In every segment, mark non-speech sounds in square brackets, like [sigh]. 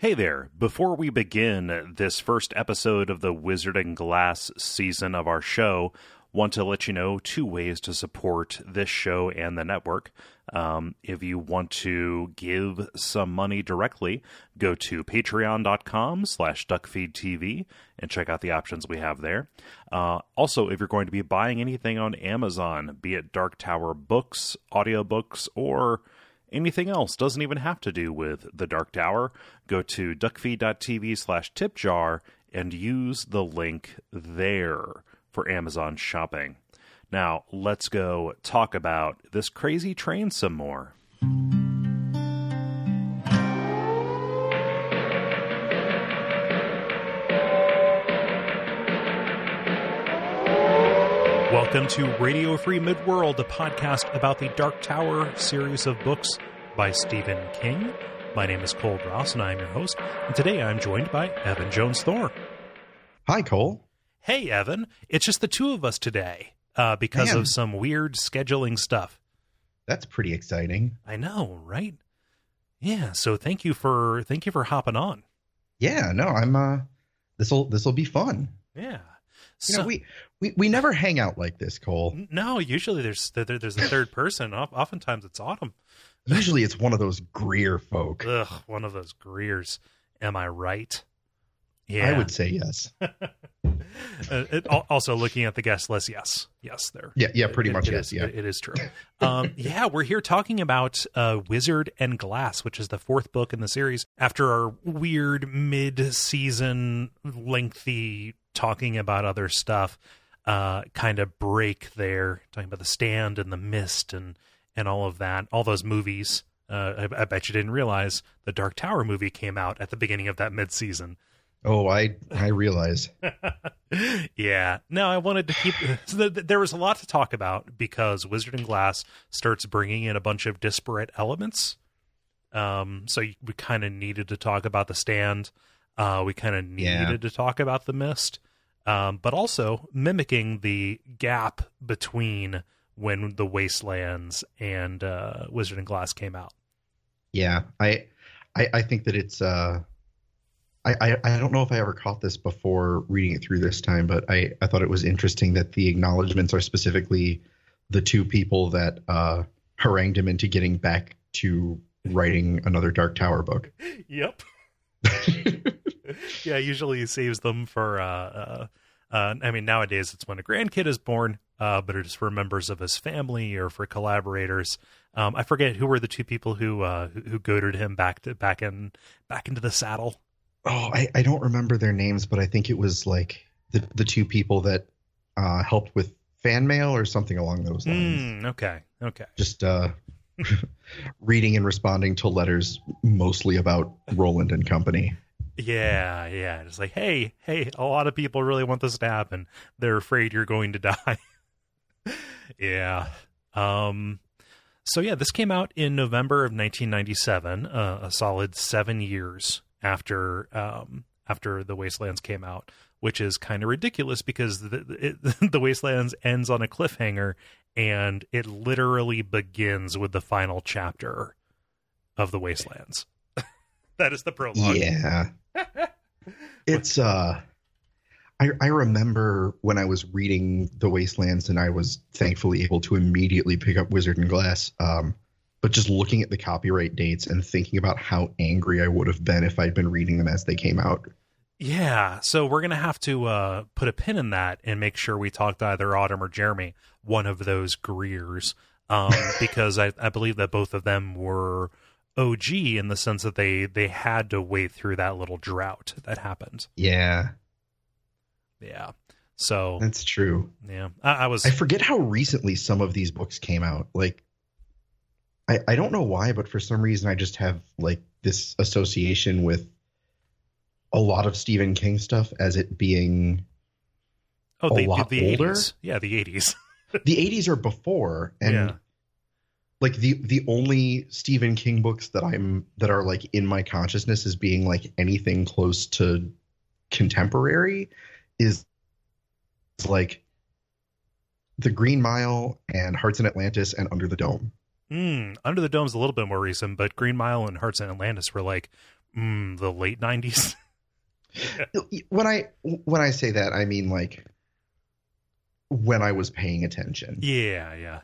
Hey there. Before we begin this first episode of the Wizard and Glass season of our show, want to let you know two ways to support this show and the network. Um, if you want to give some money directly, go to patreon.com slash duckfeedtv and check out the options we have there. Uh, also, if you're going to be buying anything on Amazon, be it Dark Tower books, audiobooks, or anything else doesn't even have to do with the Dark Tower, go to duckfeed.tv slash tipjar and use the link there for Amazon shopping. Now, let's go talk about this crazy train some more. Welcome to Radio Free Midworld, a podcast about the Dark Tower series of books by Stephen King. My name is Cole Ross, and I am your host. And today I'm joined by Evan Jones Thor. Hi, Cole. Hey, Evan. It's just the two of us today uh, because Man. of some weird scheduling stuff. That's pretty exciting. I know, right? Yeah. So thank you for thank you for hopping on. Yeah, no, I'm uh this'll this'll be fun. Yeah. You So, know, we, we we never hang out like this, Cole. no, usually there's there, there's a third [laughs] person. Oftentimes it's Autumn. Usually it's one of those Greer folk. Ugh, one of those Greers. Am I right? Yeah. I would say yes. [laughs] Uh, it, also, looking at the guest list, yes, yes, there. Yeah, yeah, pretty It- much it yes, is- yeah. it- it is true. Um, [laughs] yeah, we're here talking about uh, Wizard and Glass, which is the fourth book in the series. After our weird mid-season, lengthy talking about other stuff, uh, kind of break there, talking about the Stand and the Mist and and all of that, all those movies. Uh, I, I bet you didn't realize the Dark Tower movie came out at the beginning of that mid-season. Oh, I I realize. [laughs] yeah. No, I wanted to keep. So th- there was a lot to talk about because Wizard and Glass starts bringing in a bunch of disparate elements. Um, so we kind of needed to talk about the stand. Uh, we kind of needed Yeah. to talk about the mist, um, but also mimicking the gap between when the Wastelands and uh, Wizard and Glass came out. Yeah, I I, I think that it's uh I, I I don't know if I ever caught this before reading it through this time, but I I thought it was interesting that the acknowledgments are specifically the two people that uh harangued him into getting back to writing another Dark Tower book. [laughs] Yep. [laughs] yeah, usually he saves them for. Uh, uh, uh, I mean, nowadays it's when a grandkid is born, uh, but it's for members of his family or for collaborators. Um, I forget who were the two people who uh, who, who goaded him back to back in back into the saddle. Oh, I, I don't remember their names, but I think it was like the the two people that uh, helped with fan mail or something along those lines. Mm, okay, okay. Just uh, [laughs] reading and responding to letters mostly about Roland and Company. Yeah, yeah. It's like, hey, hey, a lot of people really want this to happen. They're afraid you're going to [laughs] die. yeah. Um so yeah, this came out in November of 1997, uh, a solid 7 years after um after The Wastelands came out, which is kind of ridiculous because the it, [laughs] The Wastelands ends on a cliffhanger and it literally begins with the final chapter of The Wastelands. [laughs] that is the prologue. Yeah. [laughs] it's uh I I remember when I was reading The Wastelands and I was thankfully able to immediately pick up Wizard and Glass. Um but just looking at the copyright dates and thinking about how angry I would have been if I'd been reading them as they came out. Yeah, so we're gonna have to uh, put a pin in that and make sure we talk to either Autumn or Jeremy, one of those Greers, um, [laughs] because I, I believe that both of them were OG in the sense that they they had to wait through that little drought that happened. Yeah, Yeah, so that's true. yeah, I, I was I forget how recently some of these books came out. Like, I I don't know why, but for some reason I just have like this association with a lot of Stephen King stuff as it being oh a the, lot the, the older? 80s. yeah the eighties [laughs] the 80s are before, and Yeah. Like the the only Stephen King books that I'm that are like in my consciousness as being like anything close to contemporary is like The Green Mile and Hearts in Atlantis and Under the Dome. Mm, Under the Dome's a little bit more recent, but Green Mile and Hearts and Atlantis were like Mm, the late '90s. [laughs] when I when I say that, I mean like when I was paying attention. Yeah, yeah.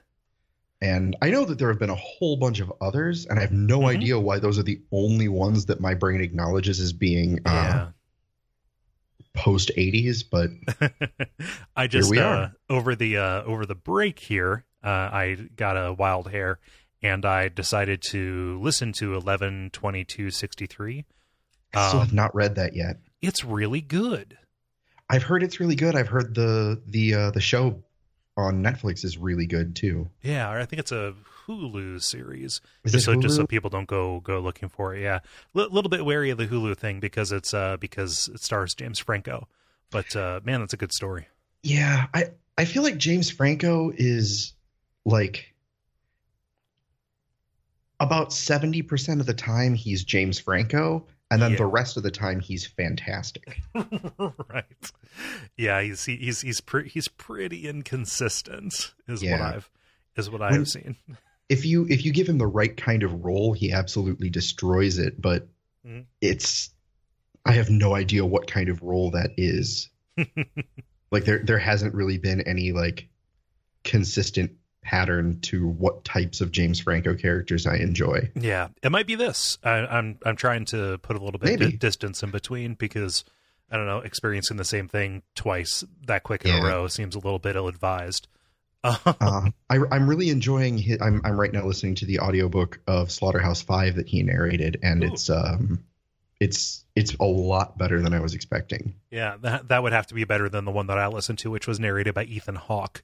And I know that there have been a whole bunch of others, and I have no Mhm. idea why those are the only ones that my brain acknowledges as being uh, Yeah. post 80s. But [laughs] I just uh, over the uh, over the break here, uh, I got a wild hair, and I decided to listen to eleven twenty two sixty three. I still Um, have not read that yet. It's really good. I've heard it's really good. I've heard the the uh, the show on Netflix is really good too. Yeah, I think it's a Hulu series. Is just so just so people don't go go looking for it. Yeah, a L- little bit wary of the Hulu thing because it's uh because it stars James Franco. But uh, man, that's a good story. Yeah, I I feel like James Franco is like about 70% of the time he's James Franco and then Yeah. the rest of the time he's fantastic. [laughs] right. Yeah, he's he, he's he's pre- he's pretty inconsistent is what I've is what I have seen. [laughs] If you if you give him the right kind of role, he absolutely destroys it, but Mhm. it's I have no idea what kind of role that is. [laughs] like there there hasn't really been any like consistent pattern to what types of James Franco characters I enjoy. Yeah, it might be this. I, I'm I'm trying to put a little bit di- distance in between because I don't know, experiencing the same thing twice that quick in Yeah. a row seems a little bit ill advised. uh, [laughs] I, I'm really enjoying. His, I'm I'm right now listening to the audiobook of Slaughterhouse Five that he narrated, and Ooh. it's um, it's it's a lot better than I was expecting. yeah, that that would have to be better than the one that I listened to, which was narrated by Ethan Hawke.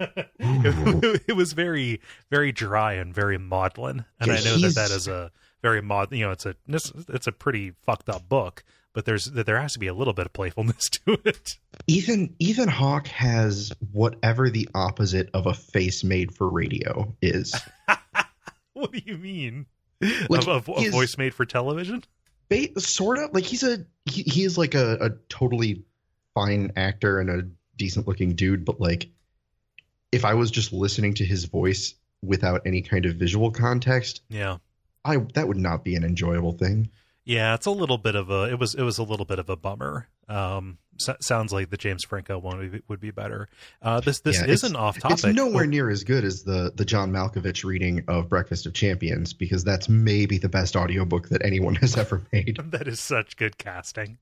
It, [laughs] it was very very dry and very maudlin, and Yeah, I know that that is a very mod. You know, it's a it's, a pretty fucked up book, but there's that there has to be a little bit of playfulness [laughs] to it. Ethan Ethan Hawke has whatever the opposite of a face made for radio is. [laughs] What do you mean? Like, a voice made for television? Ba- sort of like he's a he, he is like a, a totally fine actor and a decent looking dude, but like if I was just listening to his voice without any kind of visual context, Yeah, I that would not be an enjoyable thing. yeah. It's a little bit of a. It was it was a little bit of a bummer. Um, so, sounds like the James Franco one would be, would be better. Uh, this this Yeah, isn't off topic. It's nowhere near as good as the the John Malkovich reading of Breakfast of Champions because that's maybe the best audiobook that anyone has ever made. [laughs] that is such good casting.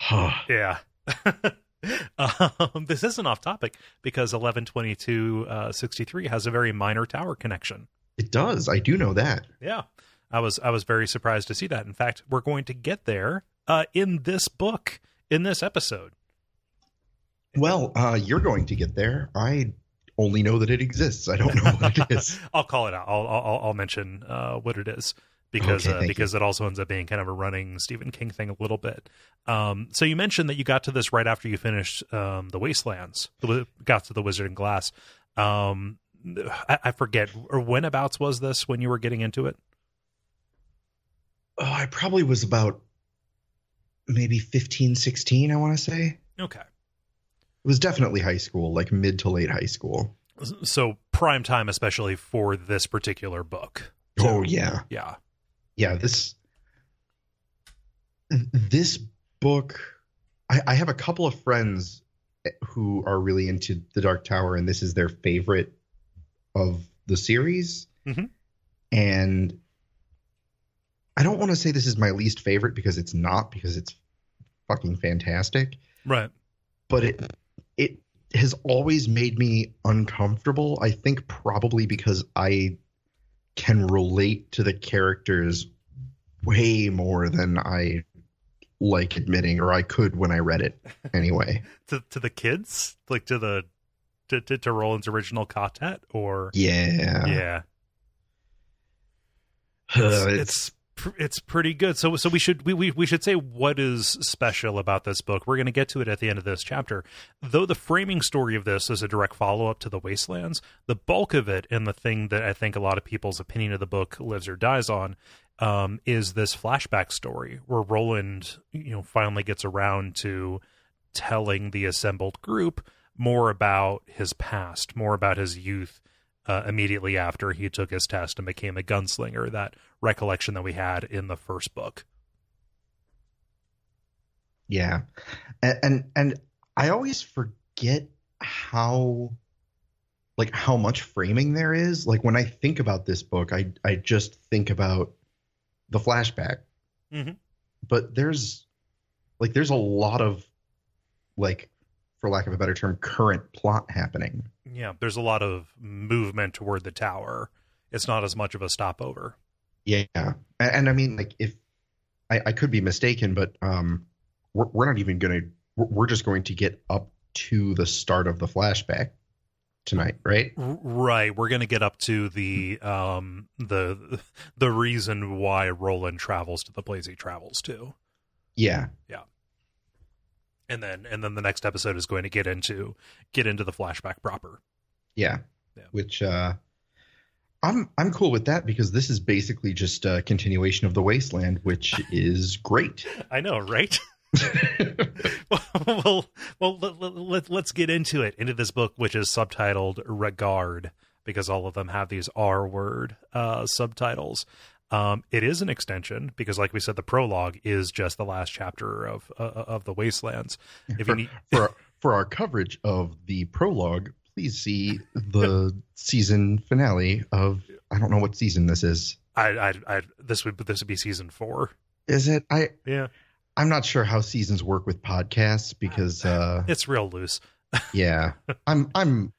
[sighs] Yeah. [laughs] [laughs] um, this isn't off topic because 1122 uh, 63 has a very minor tower connection. It does. I do know that. Yeah. I was I was very surprised to see that. In fact, we're going to get there uh, in this book in this episode. Well, uh, you're going to get there. I only know that it exists. I don't know what it is. [laughs] I'll call it out. I'll I'll, I'll mention uh, what it is because Okay, uh, because it also ends up being kind of a running Stephen King thing a little bit. Um, so you mentioned that you got to this right after you finished um, the Wastelands, the got to the Wizard and Glass. Um, I, I forget or whenabouts was this when you were getting into it? Oh, I probably was about maybe 15, 16, I want to say. Okay, It was definitely high school, like mid to late high school. so prime time, especially for this particular book. Oh, yeah. Yeah, yeah this this book I, I have a couple of friends who are really into the dark tower and this is their favorite of the series Mhm. and i don't want to say this is my least favorite because it's not because it's fucking fantastic right. but it it has always made me uncomfortable i think probably because i can relate to the characters way more than i like admitting or i could when i read it anyway. [laughs] To to the kids, like to the to to, to Roland's original quartet, or? Yeah. Yeah. [sighs] It's, it's, it's it's pretty good. So so we should we, we we should say what is special about this book. We're going to get to it at the end of this chapter. Though the framing story of this is a direct follow up to the Wastelands, the bulk of it and the thing that I think a lot of people's opinion of the book lives or dies on um, is this flashback story where Roland you know finally gets around to telling the assembled group more about his past, more about his youth uh, immediately after he took his test and became a gunslinger. That recollection that we had in the first book. Yeah, and and, and I always forget how like how much framing there is. Like when I think about this book, I I just think about the flashback. Mm-hmm. But there's like there's a lot of like for lack of a better term current plot happening. Yeah, there's a lot of movement toward the tower. It's not as much of a stopover. Yeah, and, and I mean like if I, I could be mistaken, but um we're, we're not even going to we're just going to get up to the start of the flashback tonight, right? Right. We're going to get up to the um the the reason why Roland travels to the place he travels to. Yeah. Yeah. And then and then the next episode is going to get into get into the flashback proper. Yeah. yeah. Which uh I'm I'm cool with that because this is basically just a continuation of the Wasteland, which [laughs] is great. I know, right? [laughs] well, well, let, us get into it, into this book, which is subtitled Regard, because all of them have these R word uh, subtitles. Um, it is an extension because, like we said, the prologue is just the last chapter of uh, of the Wastelands. If you need for [laughs] for our coverage of the prologue, please see the season finale of I don't know what season this is. I, I, I this would this would be season four. Is it? I yeah. I'm not sure how seasons work with podcasts because uh, it's real loose. [laughs] yeah, I'm I'm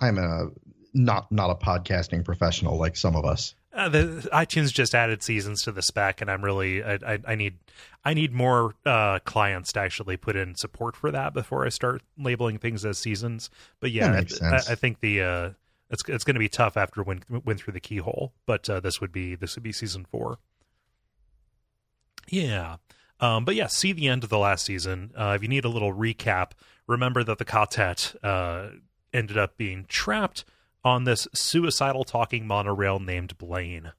I'm a not not a podcasting professional like some of us. Uh, the iTunes just added seasons to the spec, and I'm really I, I, I need I need more uh, clients to actually put in support for that before I start labeling things as seasons. But yeah, I, I, think the uh, it's it's going to be tough after went went through the keyhole. But uh, this would be this would be season four. Yeah. Um, but yeah, see the end of the last season. Uh, if you need a little recap, remember that the quartet uh, ended up being trapped on this suicidal talking monorail named Blaine.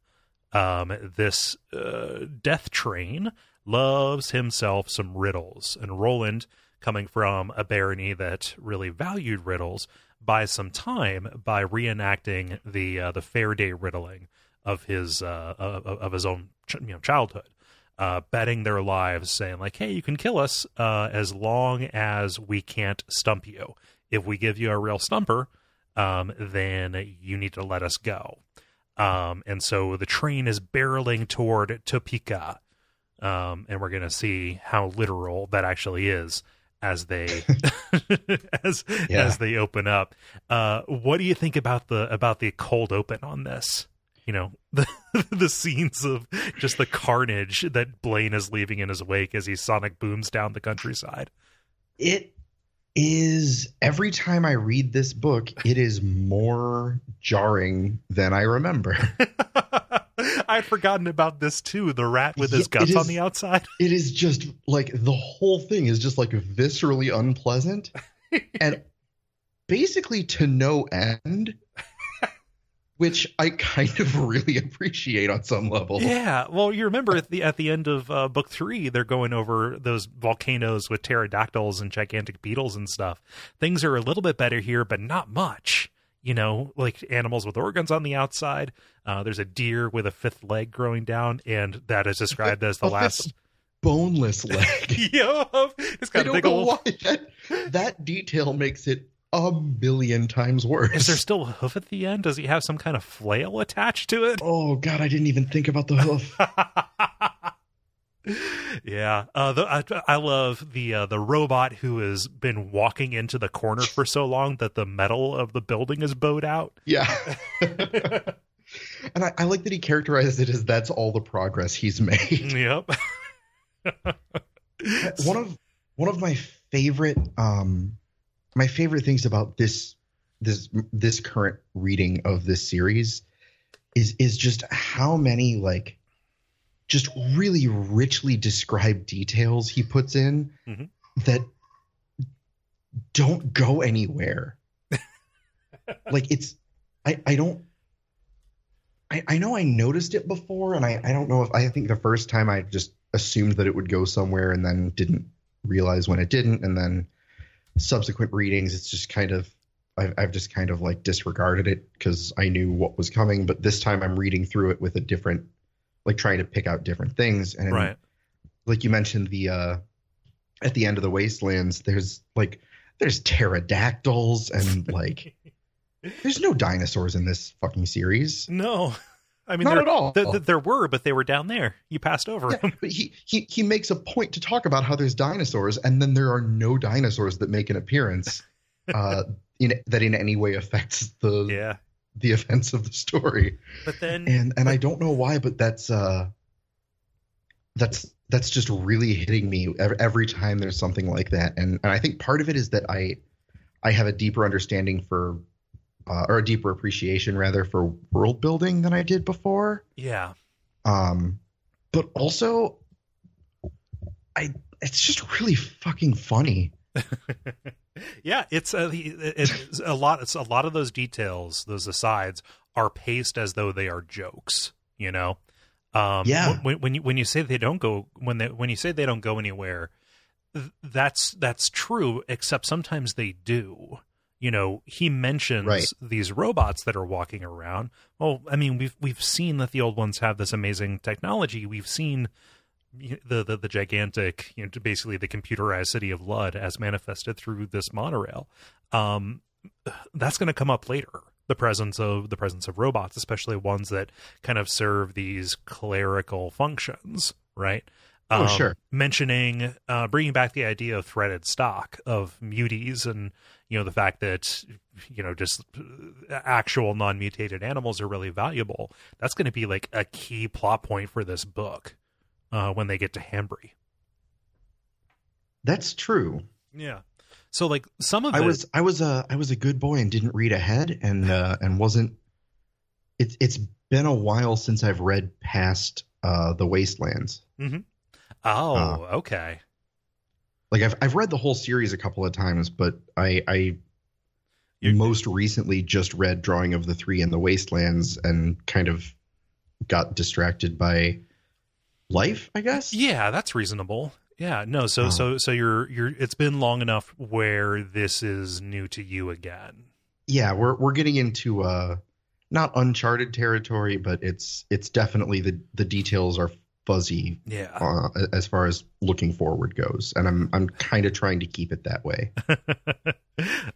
Um, this uh, death train loves himself some riddles, and Roland, coming from a barony that really valued riddles, buys some time by reenacting the uh, the Fair-Day riddling of his uh, of, of his own ch- you know childhood uh, betting their lives, saying like, "Hey, you can kill us uh, as long as we can't stump you. If we give you a real stumper, um, then you need to let us go." Um, and so the train is barreling toward Topeka, um, and we're going to see how literal that actually is as they [laughs] as yeah. as they open up. Uh, what do you think about the about the cold open on this? you know [laughs] the the scenes of just the carnage that Blaine is leaving in his wake as he sonic booms down the countryside. It is every time I read this book, it is more jarring than I remember. [laughs] I'd forgotten about this too. The rat with his guts is, on the outside. It is just like the whole thing is just like viscerally unpleasant. [laughs] and basically to no end which I kind of [laughs] really appreciate on some level. Yeah, well, you remember at the at the end of uh, book three, they're going over those volcanoes with pterodactyls and gigantic beetles and stuff. Things are a little bit better here, but not much. You know, like animals with organs on the outside. Uh, there's a deer with a fifth leg growing down, and that is described as the [laughs] last boneless leg. [laughs] yeah, it's got I a big old. Why that, that detail makes it a billion times worse. Is there still a hoof at the end? Does he have some kind of flail attached to it? Oh god, I didn't even think about the hoof. [laughs] yeah, uh, the, I, I, love the uh, the robot who has been walking into the corner for so long that the metal of the building is bowed out. Yeah. [laughs] and I, I, like that he characterizes it as that's all the progress he's made. Yep. one of one of my favorite um my favorite things about this this this current reading of this series is is just how many like just really richly described details he puts in mm-hmm. that don't go anywhere. [laughs] like it's I I don't I, I know I noticed it before and I, I don't know if I think the first time I just assumed that it would go somewhere and then didn't realize when it didn't and then subsequent readings, it's just kind of I've, I've just kind of like disregarded it because I knew what was coming. But this time I'm reading through it with a different, like trying to pick out different things. And right. like you mentioned, the uh, at the end of the wastelands, there's like there's pterodactyls and like [laughs] there's no dinosaurs in this fucking series. No. I mean, Not there, at all. th- th- there were, but they were down there. You passed over Yeah, them. but he, he he makes a point to talk about how there's dinosaurs, and then there are no dinosaurs that make an appearance [laughs] uh, in that in any way affects the Yeah. the events of the story. But then, And and I don't know why, but that's uh that's that's just really hitting me every, every time there's something like that. And and I think part of it is that I I have a deeper understanding for uh, or a deeper appreciation rather for world building than I did before. yeah. Um, but also, I it's just really fucking funny. [laughs] yeah, it's a, it's a lot. It's a lot of those details, those asides, are paced as though they are jokes. You know, um, Yeah. When, when you when you say they don't go when they when you say they don't go anywhere, that's that's true. Except sometimes they do. You know, he mentions Right. these robots that are walking around. Well, I mean, we've we've seen that the old ones have this amazing technology. We've seen the the, the gigantic, you know, basically the computerized city of Lud as manifested through this monorail. Um, that's going to come up later. The presence of the presence of robots, especially ones that kind of serve these clerical functions, right? Oh, Um, sure. Mentioning, uh, bringing back the idea of threaded stock of muties, and you know the fact that you know just uh, actual non-mutated animals are really valuable. That's going to be like a key plot point for this book uh, when they get to Hambry. That's true. Yeah. So like some of I it, was I was a I was a good boy and didn't read ahead and uh, and wasn't. It's it's been a while since I've read past uh, the Wastelands. Mm-hmm. oh uh, okay Like I've I've read the whole series a couple of times, but I I You- most recently just read Drawing of the Three in the Wastelands and kind of got distracted by life, I guess. yeah that's reasonable yeah no so Oh. so so you're you're it's been long enough where this is new to you again yeah we're we're getting into uh not uncharted territory but it's it's definitely the the details are fuzzy yeah uh, as far as looking forward goes and i'm i'm kind of trying to keep it that way [laughs]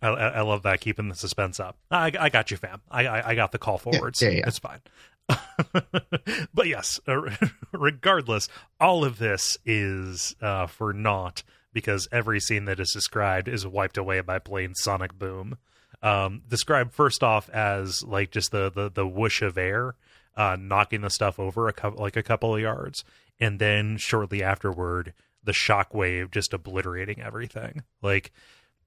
I, I love that keeping the suspense up. I, I got you, fam. I, I I got the call forwards. yeah, yeah. It's fine. [laughs] but yes, uh, [laughs] regardless, all of this is uh, for naught because every scene that is described is wiped away by Blaine sonic boom. Um, described first off as like just the the, the whoosh of air uh, knocking the stuff over a couple like a couple of yards, and then shortly afterward, the shockwave just obliterating everything. Like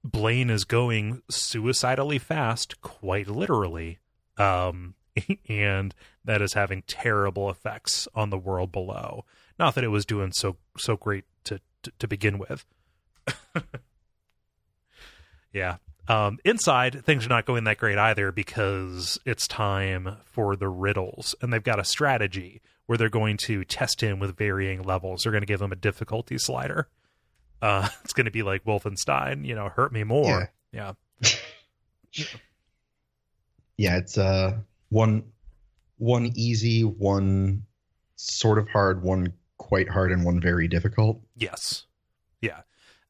Blaine is going suicidally fast, quite literally, um, [laughs] and that is having terrible effects on the world below. Not that it was doing so so great to to, to begin with. [laughs] yeah. Um, inside, things are not going that great either because it's time for the riddles, and they've got a strategy where they're going to test him with varying levels. They're going to give him a difficulty slider. Uh, [laughs] it's going to be like Wolfenstein, you know, hurt me more. Yeah. [laughs] yeah it's uh one one easy one sort of hard one quite hard and one very difficult Yes. Yeah.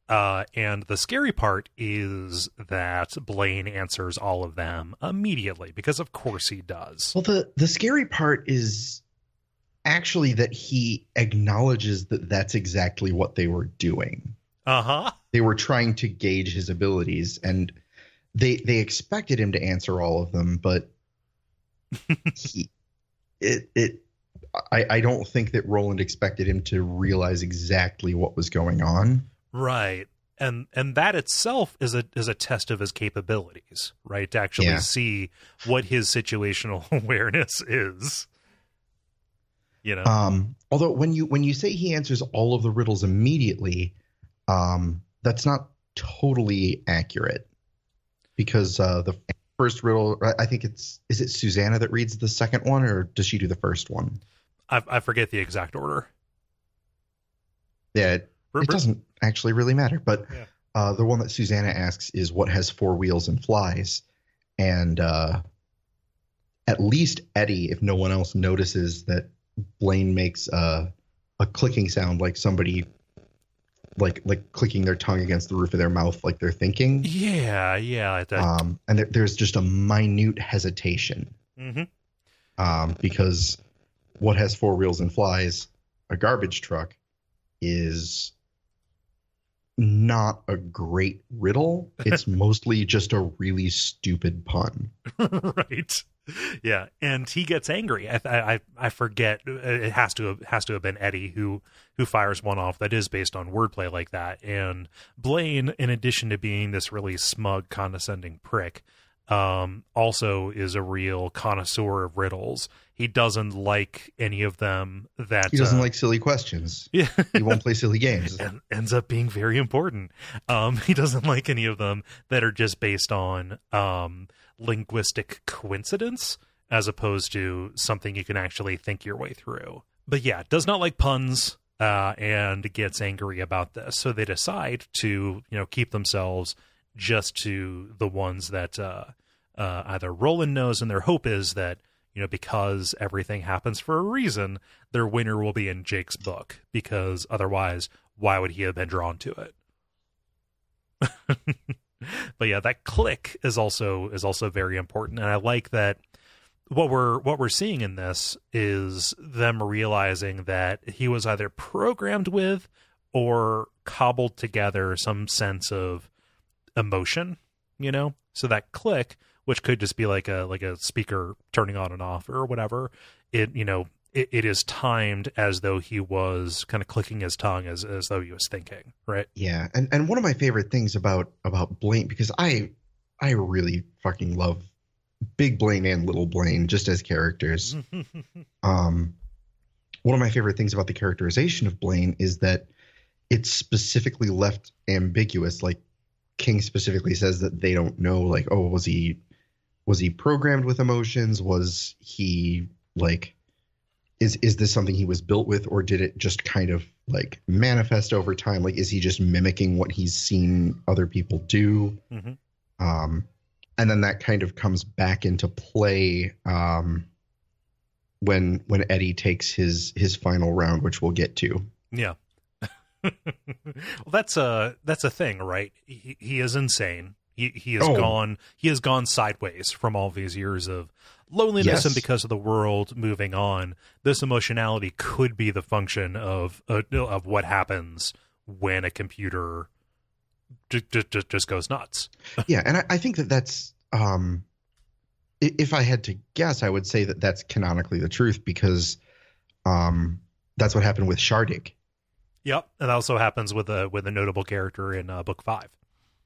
Uh, and the scary part is that Blaine answers all of them immediately because, of course, he does. well the the scary part is actually that he acknowledges that that's exactly what they were doing Uh huh. they were trying to gauge his abilities and they they expected him to answer all of them but [laughs] he it it I, I don't think that Roland expected him to realize exactly what was going on. Right. And and that itself is a is a test of his capabilities, right? To actually Yeah. see what his situational [laughs] awareness is. You know. Um, although when you when you say he answers all of the riddles immediately, um, that's not totally accurate because uh, the first riddle I- think it's is it Susanna that reads the second one or does she do the first one? I, I forget the exact order. Yeah, it, it doesn't actually really matter. But Yeah. uh, the one that Susanna asks is what has four wheels and flies, and uh, at least Eddie, if no one else notices that Blaine makes a a clicking sound like somebody like like clicking their tongue against the roof of their mouth like they're thinking. Yeah, yeah. That, Um, and there, there's just a minute hesitation mhm. um, because what has four wheels and flies, a garbage truck, is not a great riddle. It's [laughs] mostly just a really stupid pun. [laughs] right. Yeah, and he gets angry. I, I I forget. It has to have, has to have been Eddie who who fires one off that is based on wordplay like that. And Blaine, in addition to being this really smug, condescending prick, um, also is a real connoisseur of riddles. He doesn't like any of them that He doesn't uh, like silly questions. Yeah, He won't play silly games. [laughs] and ends up being very important. Um, [laughs] he doesn't like any of them that are just based on um, linguistic coincidence as opposed to something you can actually think your way through. But yeah, does not like puns uh, and gets angry about this. So they decide to you know keep themselves just to the ones that uh, uh, either Roland knows, and their hope is that you know because everything happens for a reason, their winner will be in Jake's book. Because otherwise, why would he have been drawn to it? [laughs] but yeah, that click is also is also very important, and I like that what we're what we're seeing in this is them realizing that he was either programmed with or cobbled together some sense of emotion, you know? So that click, which could just be like a like a speaker turning on and off or whatever, it you know, it, it is timed as though he was kind of clicking his tongue as as though he was thinking, right? Yeah, and and one of my favorite things about about Blaine because I I really fucking love Big Blaine and Little Blaine just as characters. [laughs] Um, one of my favorite things about the characterization of Blaine is that it's specifically left ambiguous. Like King specifically says that they don't know. Like, oh, was he was he programmed with emotions? Was he like is is this something he was built with, or did it just kind of like manifest over time? Like, is he just mimicking what he's seen other people do? Mhm. Um, and then that kind of comes back into play um, when when Eddie takes his his final round, which we'll get to. Yeah. Well, that's a that's a thing, right? He, he is insane. He he has Oh. gone he has gone sideways from all these years of loneliness Yes. and because of the world moving on. This emotionality could be the function of uh, of what happens when a computer just just, just goes nuts. [laughs] yeah, and I, I think that that's um, if I had to guess, I would say that that's canonically the truth because um, that's what happened with Shardik. Yep, and that also happens with a with a notable character in uh, book five.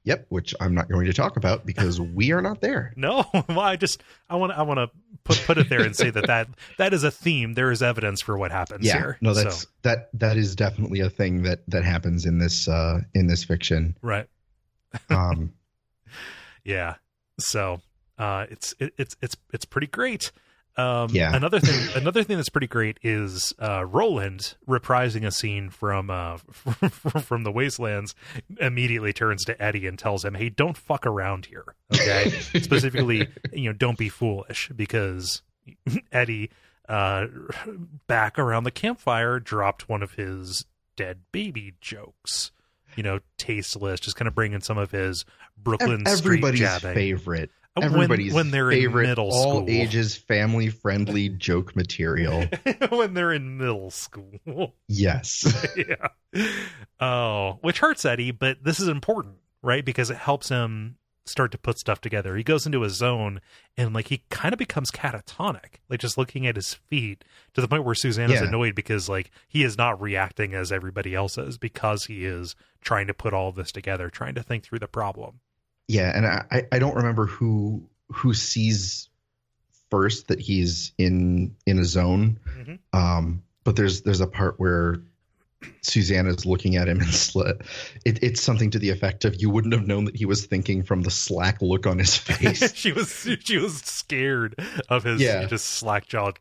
Yep, which I'm not going to talk about because [laughs] we are not there. No, [laughs] well, I just I want I want to put put it there and say that that [laughs] that is a theme. There is evidence for what happens Yeah, here. no, So, that's that that is definitely a thing that that happens in this uh, in this fiction. right. Um, Yeah. So uh, it's it, it's it's it's pretty great. Um, Yeah. Another thing, another thing that's pretty great is uh, Roland reprising a scene from uh, [laughs] from the Wastelands. Immediately turns to Eddie and tells him, "Hey, don't fuck around here." Okay. [laughs] Specifically, you know, don't be foolish because [laughs] Eddie, uh, back around the campfire, dropped one of his dead baby jokes. You know, tasteless, just kind of bringing some of his Brooklyn street jabbing. favorite. Uh, when- Everybody's when they're favorite, in middle all school. ages, family friendly joke material. [laughs] when they're in middle school. Yes. [laughs] yeah. Oh, which hurts Eddie, but this is important, right? Because it helps him start to put stuff together. He goes into a zone and like he kind of becomes catatonic, like just looking at his feet to the point where Susanna's Yeah. annoyed because like he is not reacting as everybody else is because he is trying to put all this together, trying to think through the problem. Yeah, and I, I- don't remember who who sees first that he's in in a zone. Mhm. Um, but there's there's a part where Susanna is looking at him and it, it's something to the effect of you wouldn't have known that he was thinking from the slack look on his [laughs] face. [laughs] she was she was scared of his Yeah. just slack jawed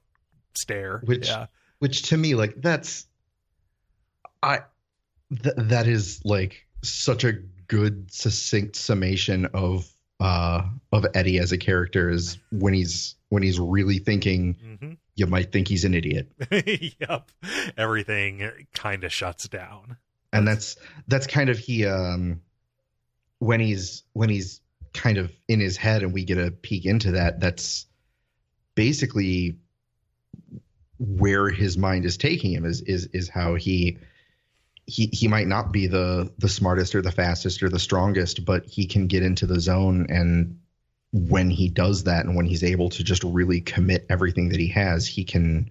stare. Which- yeah. which to me like that's i th- that is like such a good succinct summation of uh, of Eddie as a character is when he's when he's really thinking. Mm-hmm. You might think he's an idiot, [laughs] yep. Everything kind of shuts down. and that's that's kind of he um, when he's when he's kind of in his head, and we get a peek into that. That's basically where his mind is taking him is is is how he he he might not be the the smartest or the fastest or the strongest, but he can get into the zone and when he does that and when he's able to just really commit everything that he has, he can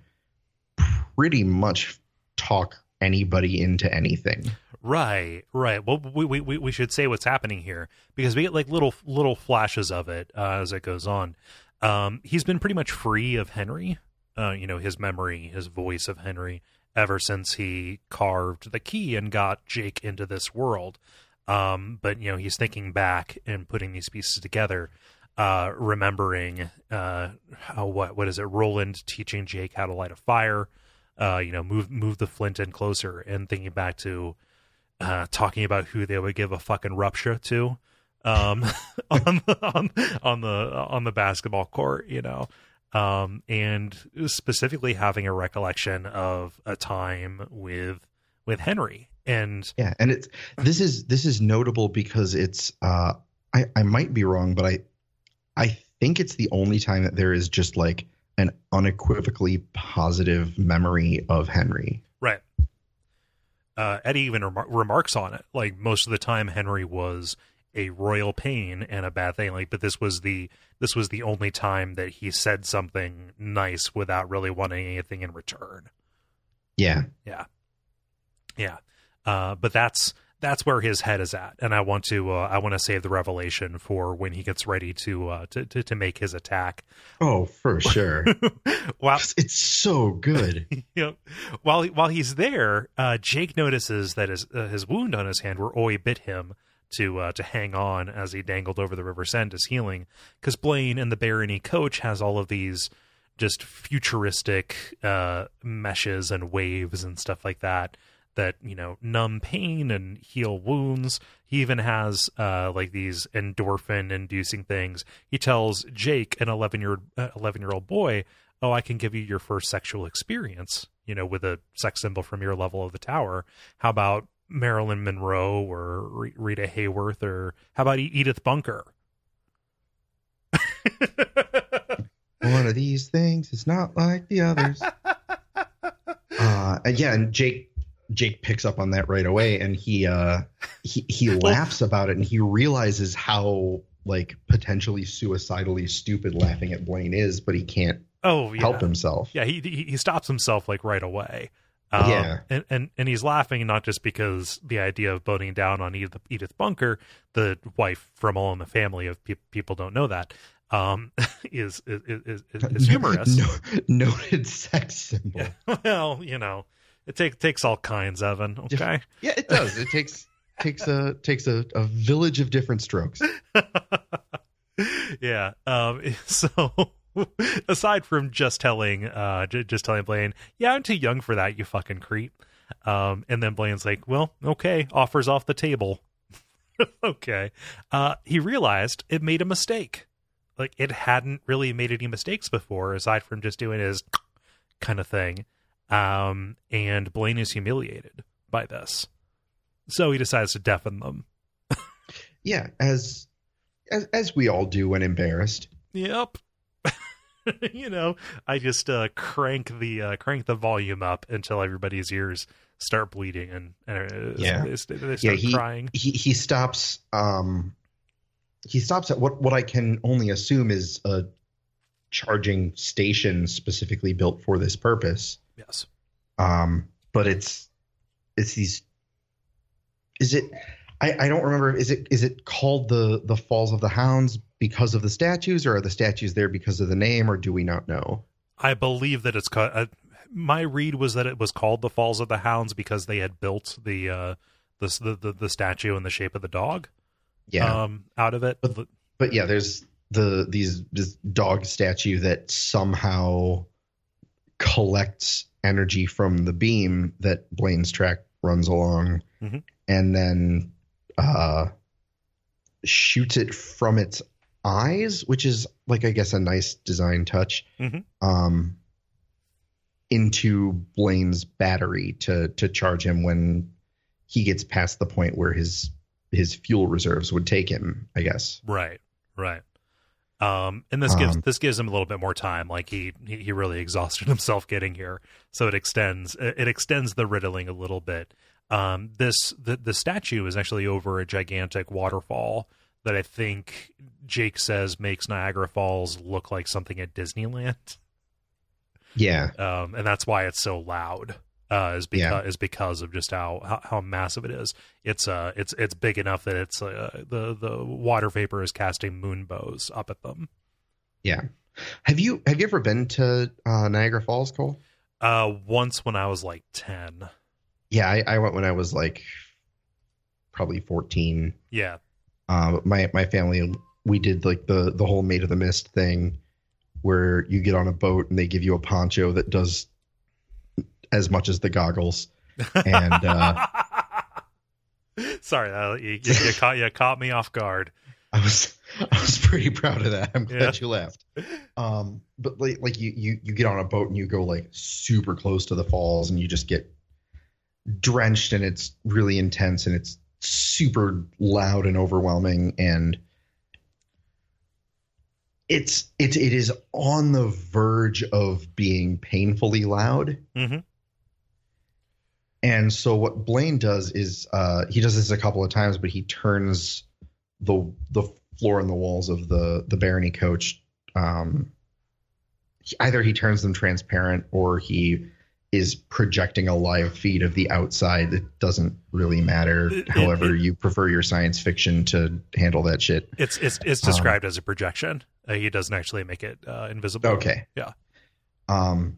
pretty much talk anybody into anything. Right, right. Well, we, we we should say what's happening here because we get like little little flashes of it uh, as it goes on. Um, he's been pretty much free of Henry, uh, you know, his memory, his voice of Henry, ever since he carved the key and got Jake into this world. Um, but you know, he's thinking back and putting these pieces together, uh, remembering uh, how what what is it? Roland teaching Jake how to light a fire. Uh, you know, move move the flint in closer, and thinking back to uh, talking about who they would give a fucking rupture to um, [laughs] on the on, on the on the basketball court, you know, um, and specifically having a recollection of a time with with Henry and Yeah, and it's this is this is notable because it's uh I I might be wrong, but I I think it's the only time that there is just like an unequivocally positive memory of Henry. right. Uh, Eddie even remar- remarks on it. Like most of the time, Henry was a royal pain and a bad thing. Like, but this was the this was the only time that he said something nice without really wanting anything in return. Yeah. Yeah, yeah. Uh, but that's that's where his head is at, and I want to uh, I want to save the revelation for when he gets ready to uh, to, to to make his attack. Oh, for [laughs] sure. wow, it's so good. [laughs] you know, while while he's there, uh, Jake notices that his uh, his wound on his hand, where Oy bit him to uh, to hang on as he dangled over the river's end, is healing. Because Blaine and the Barony coach has all of these just futuristic uh, meshes and waves and stuff like that that you know numb pain and heal wounds. He even has uh, like these endorphin inducing things. He tells Jake, an eleven year eleven year old boy, "Oh, I can give you your first sexual experience." You know, with a sex symbol from your level of the tower. How about Marilyn Monroe or Rita Hayworth or how about Edith Bunker? [laughs] One of these things is not like the others. [laughs] uh, yeah, and Jake Jake picks up on that right away, and he uh, he he laughs about it, and he realizes how like potentially suicidally stupid laughing at Blaine is, but he can't oh yeah. help himself. Yeah, he he, he stops himself like right away. Um, Yeah. and, and and he's laughing not just because the idea of boning down on Edith, Edith Bunker, the wife from All in the Family, of pe- people don't know that, um, [laughs] is is is, is, is [laughs] humorous. No, noted sex symbol. Yeah. [laughs] well, you know, it takes takes all kinds, Evan. Okay. Yeah, it does. It takes takes a takes a, a village of different strokes. yeah. Um. So. [laughs] Aside from just telling, uh, j- just telling Blaine, yeah, I'm too young for that, you fucking creep. Um, and then Blaine's like, well, okay, offers off the table. [laughs] okay. Uh, he realized it made a mistake. Like it hadn't really made any mistakes before, aside from just doing his [laughs] kind of thing. Um, and Blaine is humiliated by this, so he decides to deafen them. Yeah, as as as we all do when embarrassed. Yep. [laughs] you know, I just uh, crank the uh, crank the volume up until everybody's ears start bleeding and, and uh, Yeah. they, they Yeah, start he, crying. he he stops um he stops at what what I can only assume is a charging station specifically built for this purpose. Yes. Um but it's it's these is it I, I don't remember is it is it called the the Falls of the Hounds because of the statues or are the statues there because of the name or do we not know? I believe that it's called. Uh, my read was that it was called the Falls of the Hounds because they had built the uh, the, the the statue in the shape of the dog. Yeah. Um, out of it. But- but yeah, there's the these this dog statue that somehow collects energy from the beam that Blaine's track runs along, Mhm. and then uh, shoots it from its eyes, which is like I guess a nice design touch, Mhm. um, into Blaine's battery to to charge him when he gets past the point where his his fuel reserves would take him. I guess. Right, right. Um, and this gives Um, this gives him a little bit more time. Like he he, he really exhausted [laughs] himself getting here, so it extends it extends the riddling a little bit. Um, this the the statue is actually over a gigantic waterfall that I think Jake says makes Niagara Falls look like something at Disneyland. Yeah. um, and that's why it's so loud. Uh, is because Yeah. is because of just how, how how massive it is. It's uh it's it's big enough that it's uh, the the water vapor is casting moon bows up at them. Yeah. Have you have you ever been to uh, Niagara Falls, Cole? Uh, once when I was like ten. Yeah, I, I went when I was like probably fourteen. Yeah, Um, my my family we did like the the whole Maid of the Mist thing, where you get on a boat and they give you a poncho that does as much as the goggles. And, uh, [laughs] sorry, uh, you, you, you caught you caught me off guard. I was [laughs] I was pretty proud of that. I'm glad Yeah. you laughed. Um, but like like you you you get on a boat and you go like super close to the falls and you just get drenched and it's really intense and it's super loud and overwhelming and it's it's it is on the verge of being painfully loud. Mhm. And so what Blaine does is uh, he does this a couple of times, but he turns the the floor and the walls of the the barony coach. Um, either he turns them transparent or he is projecting a live feed of the outside. It doesn't really matter. It- however, it- you prefer your science fiction to handle that shit. It's it's it's Um, described as a projection. Uh, he doesn't actually make it uh, invisible. Okay. Yeah. Um,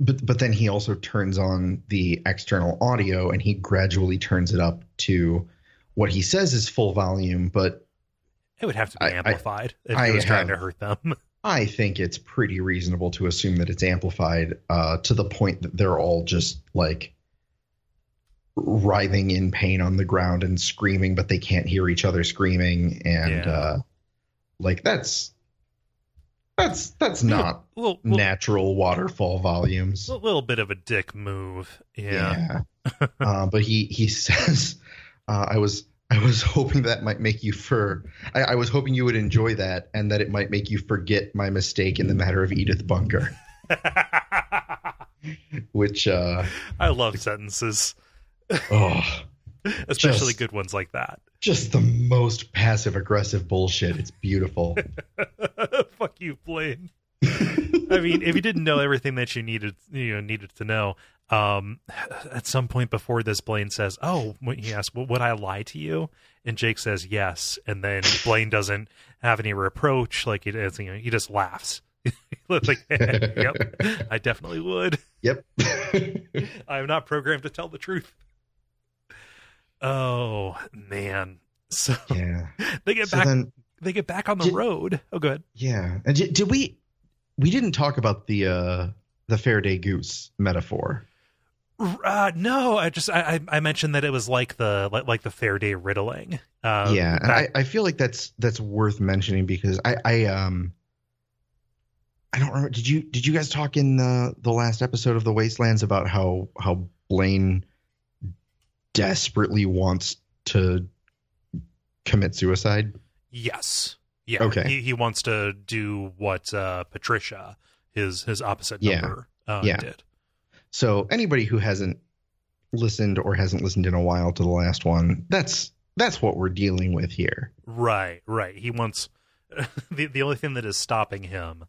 but but then he also turns on the external audio and he gradually turns it up to what he says is full volume, but It would have to be I- I- amplified if he was trying have- to hurt them. [laughs] I think it's pretty reasonable to assume that it's amplified uh, to the point that they're all just like writhing in pain on the ground and screaming, but they can't hear each other screaming, and Yeah. uh, like that's that's that's not little, little, natural waterfall volumes. a little bit of a dick move. Yeah. Yeah. [laughs] uh, but he he [laughs] says, uh, "I was I was [laughs] hoping that might make you for I, I was hoping you would enjoy that, and that it might make you forget my mistake in the matter of Edith Bunker." [laughs] Which, uh, I love sentences, oh, [laughs] especially Just- good ones like that. just the most passive aggressive bullshit. It's beautiful. Fuck you, Blaine. I mean, if you didn't know everything that you needed, you know, needed to know, um, at some point before this, Blaine says, "Oh," when he asks, well, "Would I lie to you?" And Jake says, "Yes." And then Blaine doesn't have any reproach, like he does, you know, he just laughs. [laughs] like, [laughs] yep, I definitely would. yep. [laughs] I'm not programmed to tell the truth. Oh man. So yeah. they get So back then, they get back on the Did- road. Oh good. yeah. And did, did we? We didn't talk about the uh the Fair-Day goose metaphor. Uh, no, I just I, I mentioned that it was like the like, like the Fair-Day riddling. Uh, yeah, and I, I feel like that's that's worth mentioning because I, I um I don't remember. Did you did you guys talk in the the last episode of the Wastelands about how how Blaine desperately wants to commit suicide? yes, yeah. Okay. He he wants to do what uh, Patricia, his his opposite Yeah. number, uh, Yeah. did. So anybody who hasn't listened or hasn't listened in a while to the last one, that's that's what we're dealing with here. Right, right. He wants [laughs] the the only thing that is stopping him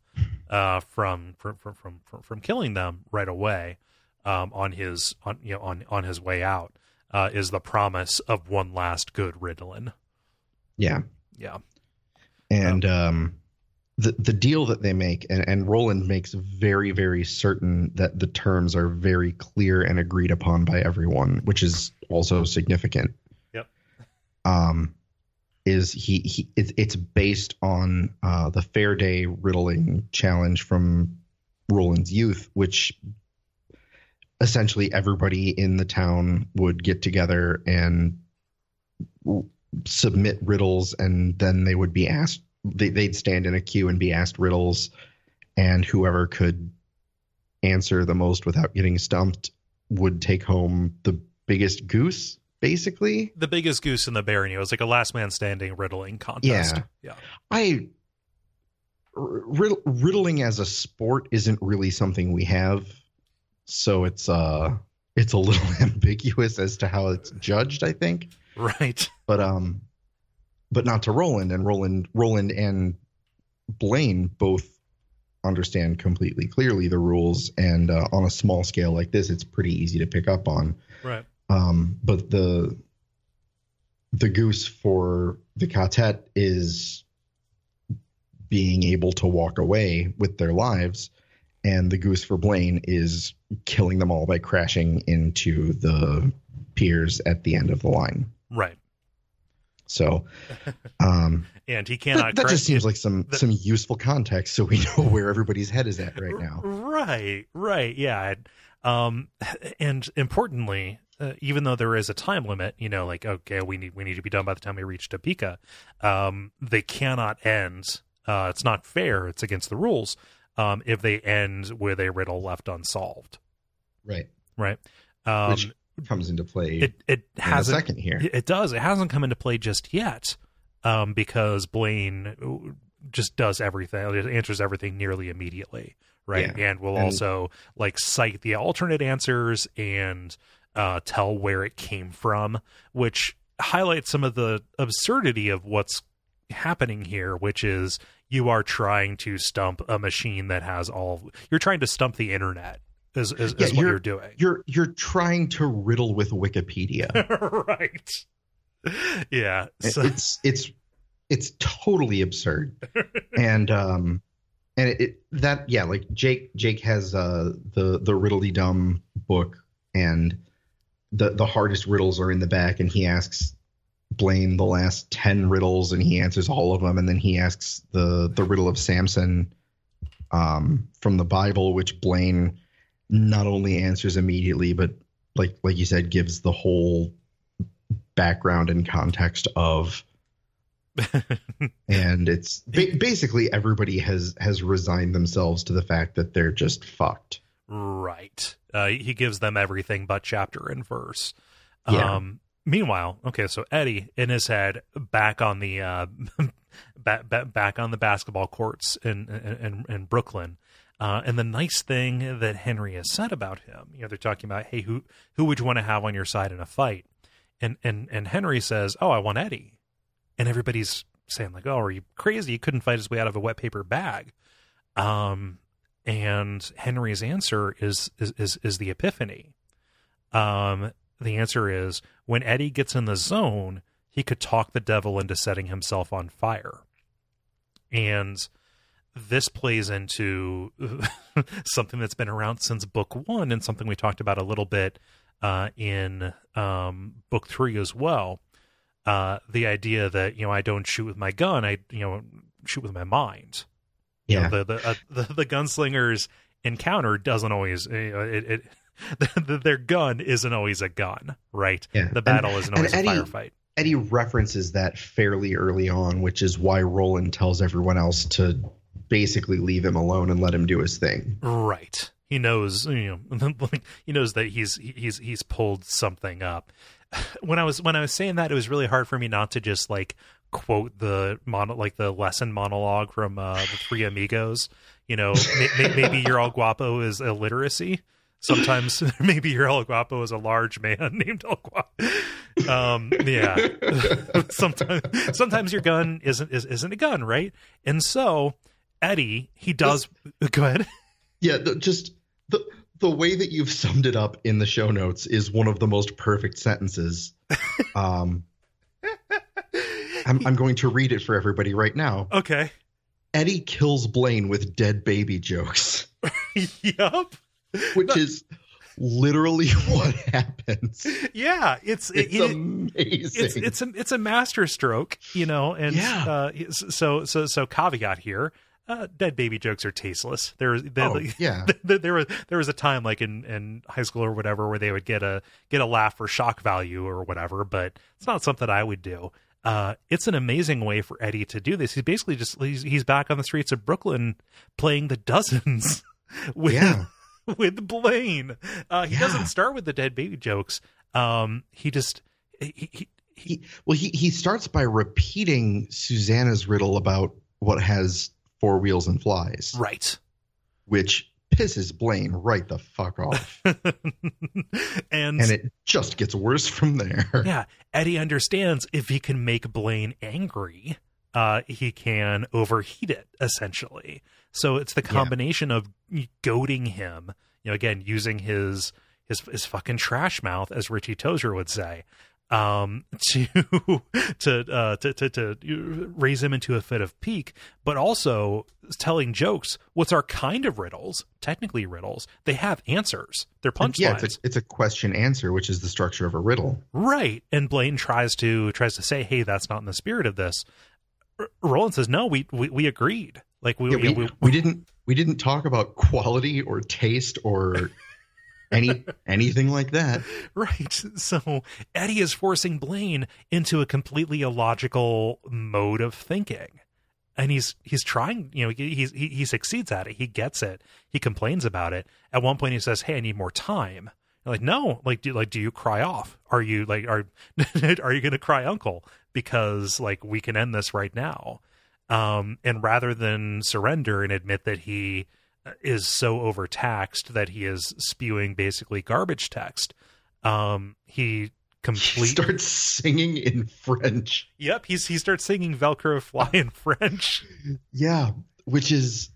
uh, from, from from from from killing them right away um, on his on you know on on his way out uh, is the promise of one last good riddling. Yeah. Yeah, and um, the the deal that they make, and, and Roland makes very very certain that the terms are very clear and agreed upon by everyone, which is also significant. Yep. Um, is he he? It's it's based on uh, the Fair-Day riddling challenge from Roland's youth, which essentially everybody in the town would get together and submit riddles and then they would be asked they, they'd stand in a queue and be asked riddles, and whoever could answer the most without getting stumped would take home the biggest goose, basically. The biggest goose in the barrel. It was like a last man standing riddling contest. Yeah. Yeah. I rid- riddling as a sport isn't really something we have, so it's uh it's a little [laughs] ambiguous as to how it's judged. I think, Right. [laughs] but um, but not to Roland and Roland Roland and Blaine both understand completely clearly the rules, and uh, on a small scale like this, it's pretty easy to pick up on. Right. Um, but the the goose for the quartet is being able to walk away with their lives, and the goose for Blaine is killing them all by crashing into the piers at the end of the line. Right. So [laughs] um, And he that, cannot. that correct- just seems like some the- some useful context, so we know [laughs] where everybody's head is at right now. Right, right, yeah. Um, [laughs] and importantly, uh, even though there is a time limit, you know, like okay, we need we need to be done by the time we reach Topeka. Um, they cannot end. Uh, it's not fair. It's against the rules. Um, if they end with a riddle left unsolved, Right, right? Um, which comes into play it it in a hasn't second here. it it does. It hasn't come into play just yet, um, because Blaine just does everything, it answers everything nearly immediately, right? Yeah. And will And- also like cite the alternate answers and uh, tell where it came from, which highlights some of the absurdity of what's happening here, which is you are trying to stump a machine that has all. You're trying to stump the internet. Is, is, Yeah, is what you're- you're doing. You're you're trying to riddle with Wikipedia. [laughs] right. Yeah. So, it's it's it's totally absurd and um and it, it that yeah like jake jake has uh the the Riddle-De-Dum book and the the hardest riddles are in the back and he asks blaine the last 10 riddles and he answers all of them and then he asks the the riddle of samson um from the bible which blaine not only answers immediately but like like you said gives the whole background and context of [laughs] and it's ba- basically everybody has has resigned themselves to the fact that they're just fucked right. Uh, he gives them everything but chapter and verse. Yeah. Um, meanwhile, okay, so Eddie in his head back on the uh, [laughs] back, back on the basketball courts in in, in Brooklyn. Uh, and the nice thing that Henry has said about him, you know, they're talking about, hey, who who would you want to have on your side in a fight? And and and Henry says, oh, I want Eddie. And everybody's saying like, oh, are you crazy? He couldn't fight his way out of a wet paper bag. Um, and Henry's answer is is is, is the epiphany. Um, the answer is when Eddie gets in the zone, he could talk the devil into setting himself on fire. And this plays into [laughs] something that's been around since book one and something we talked about a little bit uh, in um, book three as well. Uh, the idea that you know I don't shoot with my gun, I you know shoot with my mind. You yeah know, the the, uh, [laughs] the the gunslinger's encounter doesn't always you it, it [laughs] the, their gun isn't always a gun, right? Yeah. The battle And- isn't always Eddie- a firefight. eddie references that fairly early on which is why roland tells everyone else to basically leave him alone and let him do his thing Right. He knows, you know, [laughs] he knows that he's he's he's pulled something up. [sighs] When I was when I was saying that, it was really hard for me not to just like quote the mono, like the lesson monologue from uh, the Three Amigos. You know, [laughs] may, may, maybe your El Guapo is illiteracy. Sometimes [laughs] maybe your El Guapo is a large man named El Guapo. Um, yeah. sometimes sometimes your gun isn't is, isn't a gun, right? And so Eddie, he does. Go ahead. yeah the, just the the way that you've summed it up in the show notes is one of the most perfect sentences [laughs] um I'm, I'm going to read it for everybody right now Okay. Eddie kills Blaine with dead baby jokes, [laughs] yup. which is literally [laughs] what happens. Yeah, it's It's it, it- amazing. it's it's a it's a master stroke, you know, and Yeah. uh, so so so caveat here. Uh, dead baby jokes are tasteless. There, there, oh, yeah. [laughs] there, there was there was a time like in, in high school or whatever where they would get a get a laugh for shock value or whatever, but it's not something I would do. uh, it's an amazing way for Eddie to do this. He's basically just he's, he's back on the streets of Brooklyn playing the dozens [laughs] with Yeah. [laughs] with Blaine. Uh, he Yeah. doesn't start with the dead baby jokes. Um, he just he, he, He, well, he he starts by repeating Susannah's riddle about what has four wheels and flies, right. which pisses Blaine right the fuck off, [laughs] and, and it just gets worse from there. yeah, Eddie understands if he can make Blaine angry, uh, he can overheat it essentially. So it's the combination of goading him, you know, again using his his his fucking trash mouth, as Richie Tozier would say, um, [laughs] to to, uh, to to to raise him into a fit of pique, but also telling jokes, which are kind of riddles, technically riddles. They have answers. They're punchlines. Yeah, it's a, it's a question answer, which is the structure of a riddle. Right. And Blaine tries to tries to say, "Hey, that's not in the spirit of this." R- Roland says, "No, we we, we agreed. Like we, Yeah, we, we, we- we didn't we didn't talk about quality or taste or any [laughs] anything like that. right." So Eddie is forcing Blaine into a completely illogical mode of thinking, and he's he's trying. You know, he he he succeeds at it. He gets it. He complains about it. At one point, he says, "Hey, I need more time." You're like, no, like, do like, do you cry off? Are you like, are [laughs] are you going to cry uncle? Because like, we can end this right now. Um, and rather than surrender and admit that he is so overtaxed that he is spewing basically garbage text, um, he He starts singing in French. yep, he's he starts singing Velcro Fly in [laughs] French. Yeah, which is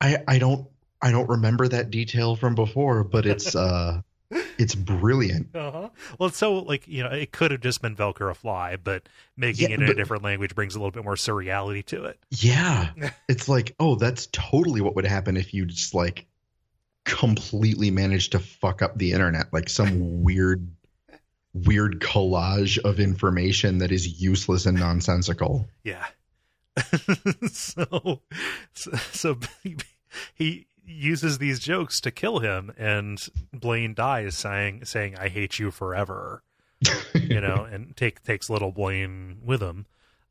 I I don't I don't remember that detail from before, but it's [laughs] uh it's brilliant. Uh-huh. Well, it's so like you know, it could have just been Velcro a Fly, but making Yeah, it in a different language brings a little bit more surreality to it. Yeah. [laughs] It's like, oh, that's totally what would happen if you just like completely managed to fuck up the internet, like some [laughs] weird weird collage of information that is useless and nonsensical. Yeah. [laughs] so, so, so he uses these jokes to kill him, and Blaine dies, saying, "saying I hate you forever," you know, [laughs] and take takes little Blaine with him.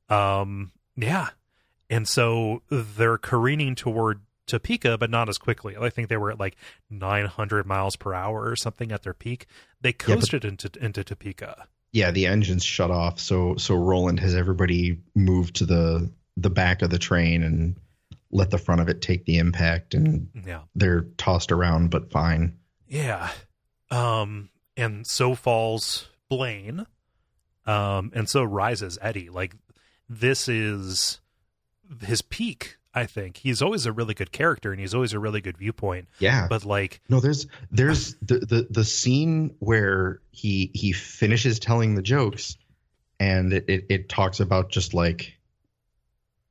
Um, yeah, and so they're careening toward Topeka, but not as quickly. I think they were at like 900 miles per hour or something at their peak. They but- coasted into into Topeka. yeah, the engines shut off, so so Roland has everybody move to the the back of the train and let the front of it take the impact and Yeah. they're tossed around but fine. Yeah. Um and so falls Blaine. Um and so rises Eddie. Like this is his peak, I think. He's always a really good character and he's always a really good viewpoint. Yeah. But like No, there's there's the, the the scene where he he finishes telling the jokes, and it it, it talks about just like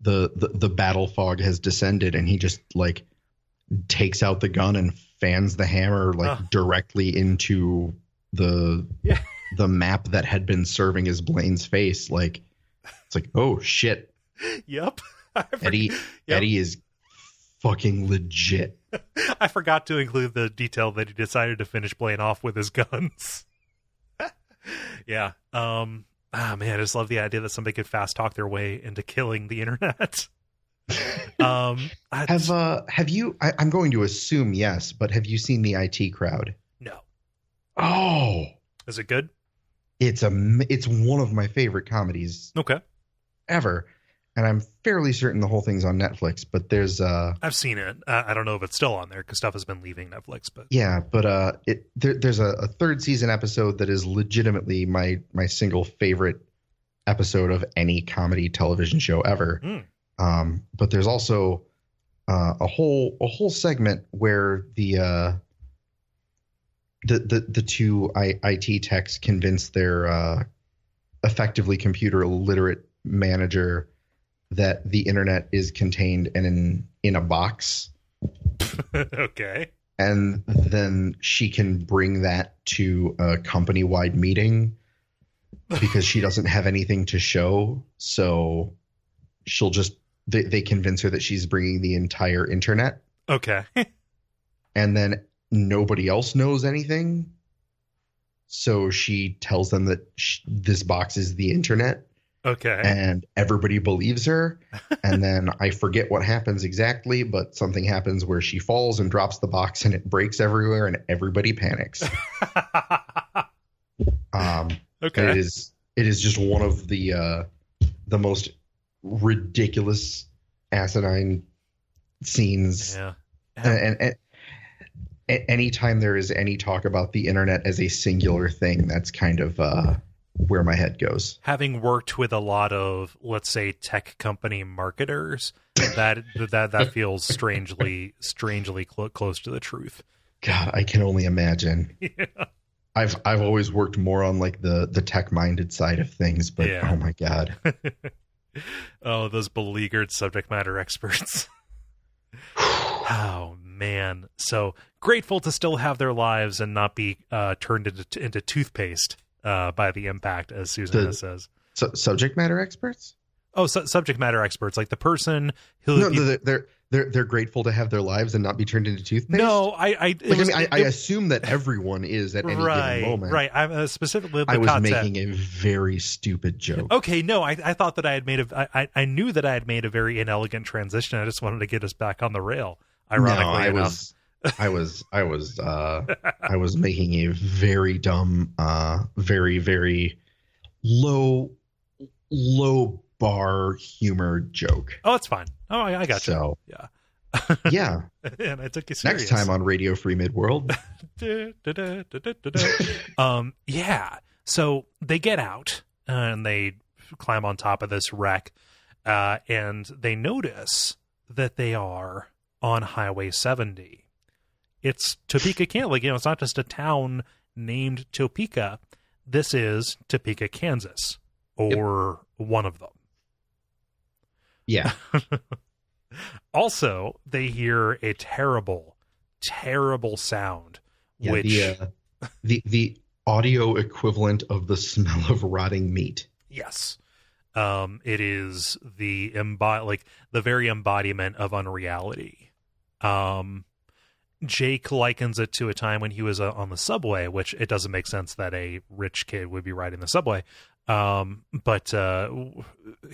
the, the the battle fog has descended, and he just like takes out the gun and fans the hammer like Ah. directly into the Yeah. the map that had been serving as Blaine's face. Like it's like oh shit, Yep. [laughs] Eddie Yep. Eddie is fucking legit. [laughs] I forgot to include the detail that he decided to finish Blaine off with his guns. [laughs] yeah. Um ah man, I just love the idea that somebody could fast talk their way into killing the internet. [laughs] um I- Have uh have you? I, I'm going to assume yes, but have you seen the IT crowd? no. Oh, Is it good? it's a it's one of my favorite comedies Okay. ever, and I'm fairly certain the whole thing's on Netflix. But there's uh I've seen it. Uh, I don't know if it's still on there because stuff has been leaving Netflix. But yeah, but uh it there, there's a, a third season episode that is legitimately my my single favorite episode of any comedy television show ever. Hmm. Um, but there's also uh, a whole a whole segment where the uh, the the the two I, IT techs convince their uh, effectively computer literate manager that the internet is contained in in, in a box, [laughs] okay, and then she can bring that to a company wide meeting because she doesn't have anything to show. So she'll just they, they convince her that she's bringing the entire internet, okay, [laughs] and then nobody else knows anything. So she tells them that sh- this box is the internet, Okay. and everybody believes her. and then I forget what happens exactly, but something happens where she falls and drops the box and it breaks everywhere and everybody panics. [laughs] Um, okay. It is it is just one of the uh, the most ridiculous asinine scenes Yeah. and, and, and anytime there is any talk about the internet as a singular thing that's kind of uh, where my head goes Having worked with a lot of, let's say, tech company marketers, that that that [laughs] feels strangely strangely clo- close to the truth. god i can only imagine [laughs] Yeah. i've i've always worked more on like the the tech minded side of things but Yeah. oh my god [laughs] oh, those beleaguered subject matter experts. oh man, so grateful to still have their lives and not be uh, turned into into toothpaste uh, by the impact, as Susannah The- says. so subject matter experts Oh, su- subject matter experts, like the person who. no they're, they're they're they're grateful to have their lives and not be turned into toothpaste no, I, I, like was- I mean, it- I assume that everyone is at any right, given moment. right. I'm uh, specifically the I was concept. making a very stupid joke. Okay, no, I, I thought that I had made a, I, I- I knew that I had made a very inelegant transition. I just wanted to get us back on the rail. Ironically no, I enough, was, I was, I was, uh, I was making a very dumb, uh, very, very low, low bar humor joke. oh, it's fine. Oh, I, I got you. So Yeah, yeah, [laughs] and I took you serious. next time on Radio Free Midworld, [laughs] um, yeah. So they get out uh, and they climb on top of this wreck, uh, and they notice that they are on Highway 70. It's Topeka, Kansas. Like, you know, it's not just a town named Topeka. This is Topeka, Kansas, or one of them. yeah, [laughs] Also, they hear a terrible, terrible sound, yeah which the, uh, the the audio equivalent of the smell of rotting meat. Yes. Um, it is the embody like the very embodiment of unreality. Um, Jake likens it to a time when he was uh, on the subway, which it doesn't make sense that a rich kid would be riding the subway. Um, but uh,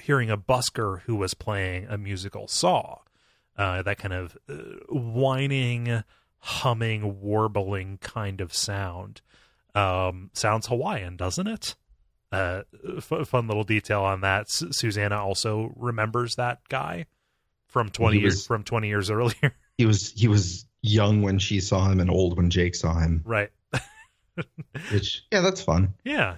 hearing a busker who was playing a musical saw, uh, that kind of uh, whining, humming, warbling kind of sound, um, sounds Hawaiian, doesn't it? uh, f- fun little detail on that. S- Susannah also remembers that guy from twenty He years from twenty years earlier. [laughs] He was he was young when she saw him and old when Jake saw him. right? [laughs] Which yeah, that's fun. Yeah.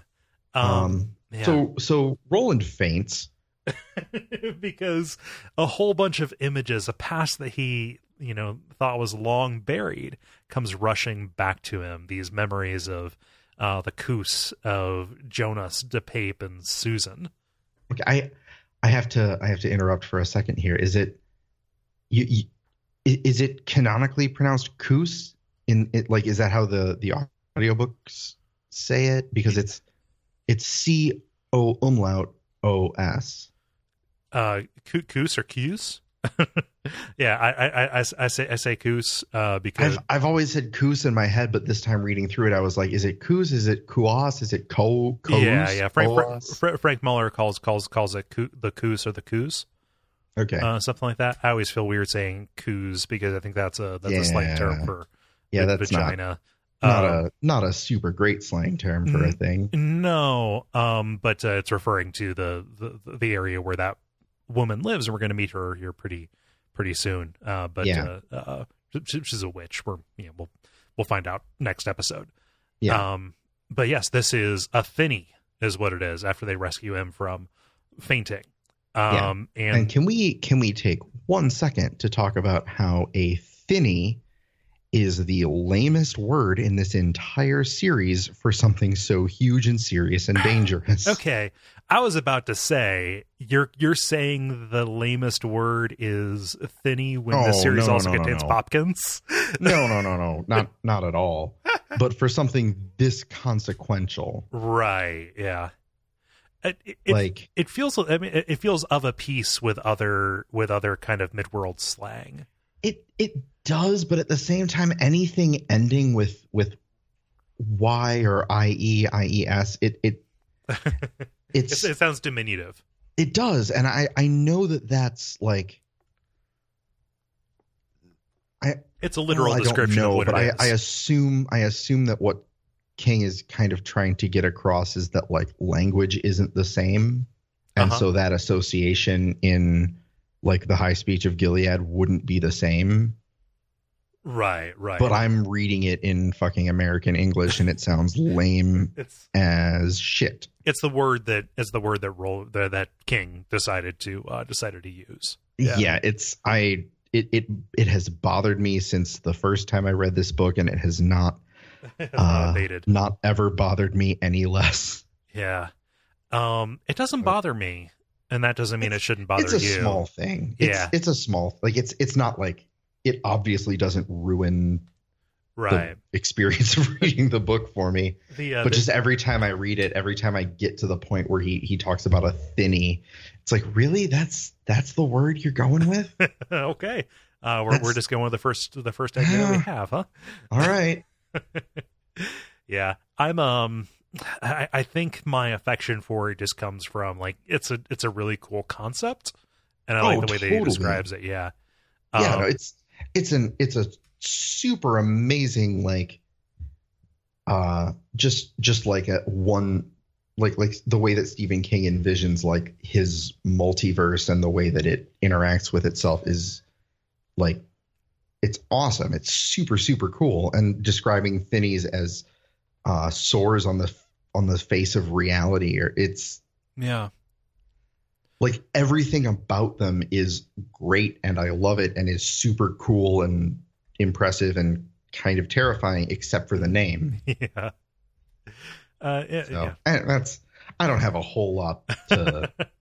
Um, Um, yeah. so so Roland faints. [laughs] because a whole bunch of images, a past that he you know thought was long buried, comes rushing back to him. These memories of uh, the Coos, of Jonas, DePape, and Susan. Okay, I I have to I have to interrupt for a second here. Is it you, you is it canonically pronounced Coos? In it like is that how the the audiobooks say it? Because it's it's C O umlaut O S. uh Coo- Coos or Coos. [laughs] yeah, I, I I I say I say Coos uh, because I've I've always said Coos in my head, but this time reading through it, I was like, is it Coos? Is it Kuos? Is it Co? Coos? yeah yeah Frank Fra- Fra- Frank Muller calls calls calls it Coo- the Coos or the Coos okay. uh, something like that. I always feel weird saying Coos because I think that's a that's a slang term for yeah, that's not vagina. not Um, a not a super great slang term for a thing. No, um, but uh, it's referring to the, the the area where that woman lives, and we're going to meet her here pretty pretty soon. Uh, but Yeah. uh, uh, she's a witch. We're you know we'll we'll find out next episode. Yeah. Um, but yes, this is a thinny, is what it is. After they rescue him from fainting. Yeah. Um, And and can we can we take one second to talk about how a thinny is the lamest word in this entire series for something so huge and serious and dangerous? [laughs] okay, I was about to say you're you're saying the lamest word is thinny when the Oh, series no, also no, contains no. popkins. [laughs] No, no, no, no, not not at all. [laughs] But for something this consequential, Right. Yeah. It, like it feels. I mean, it feels of a piece with other with other kind of midworld slang. it it does, but at the same time, anything ending with with y or i e i e s, it it [laughs] it's it sounds diminutive. It does, and I I know that that's like. I it's a literal well, description know, of what but it I, is. I assume I assume that what King is kind of trying to get across is that like language isn't the same, and Uh-huh. so that association in like the high speech of Gilead wouldn't be the same. right, right. But I'm reading it in fucking American English, and it sounds [laughs] lame it's as shit. it's the word that is the word that roll that, that King decided to uh, decided to use. Yeah. it's I it it it has bothered me since the first time I read this book, and it has Not [laughs] uh, not ever bothered me any less. Yeah. Um, it doesn't bother me, and that doesn't mean it shouldn't bother you. it's a you. small thing. It's, Yeah. it's a small like it's it's not like it obviously doesn't ruin right. the experience of [laughs] reading the book for me. The, uh, but just every time I read it, every time I get to the point where he he talks about a thinny, it's like really that's that's the word you're going with. [laughs] okay. Uh, we're we're just going with the first the first idea we have, huh? All right, [laughs] Yeah, I'm um, I, I think my affection for it just comes from like it's a it's a really cool concept, and I like Oh, the way that he describes it. Yeah. yeah, Um, no, it's it's an it's a super amazing like uh just just like a one like like the way that Stephen King envisions like his multiverse and the way that it interacts with itself is like it's awesome. It's super super cool and describing thinnies as uh sores on the on the face of reality or it's yeah. like everything about them is great and I love it and is super cool and impressive and kind of terrifying except for the name. [laughs] Yeah. Uh, yeah, So yeah. and that's I don't have a whole lot to [laughs]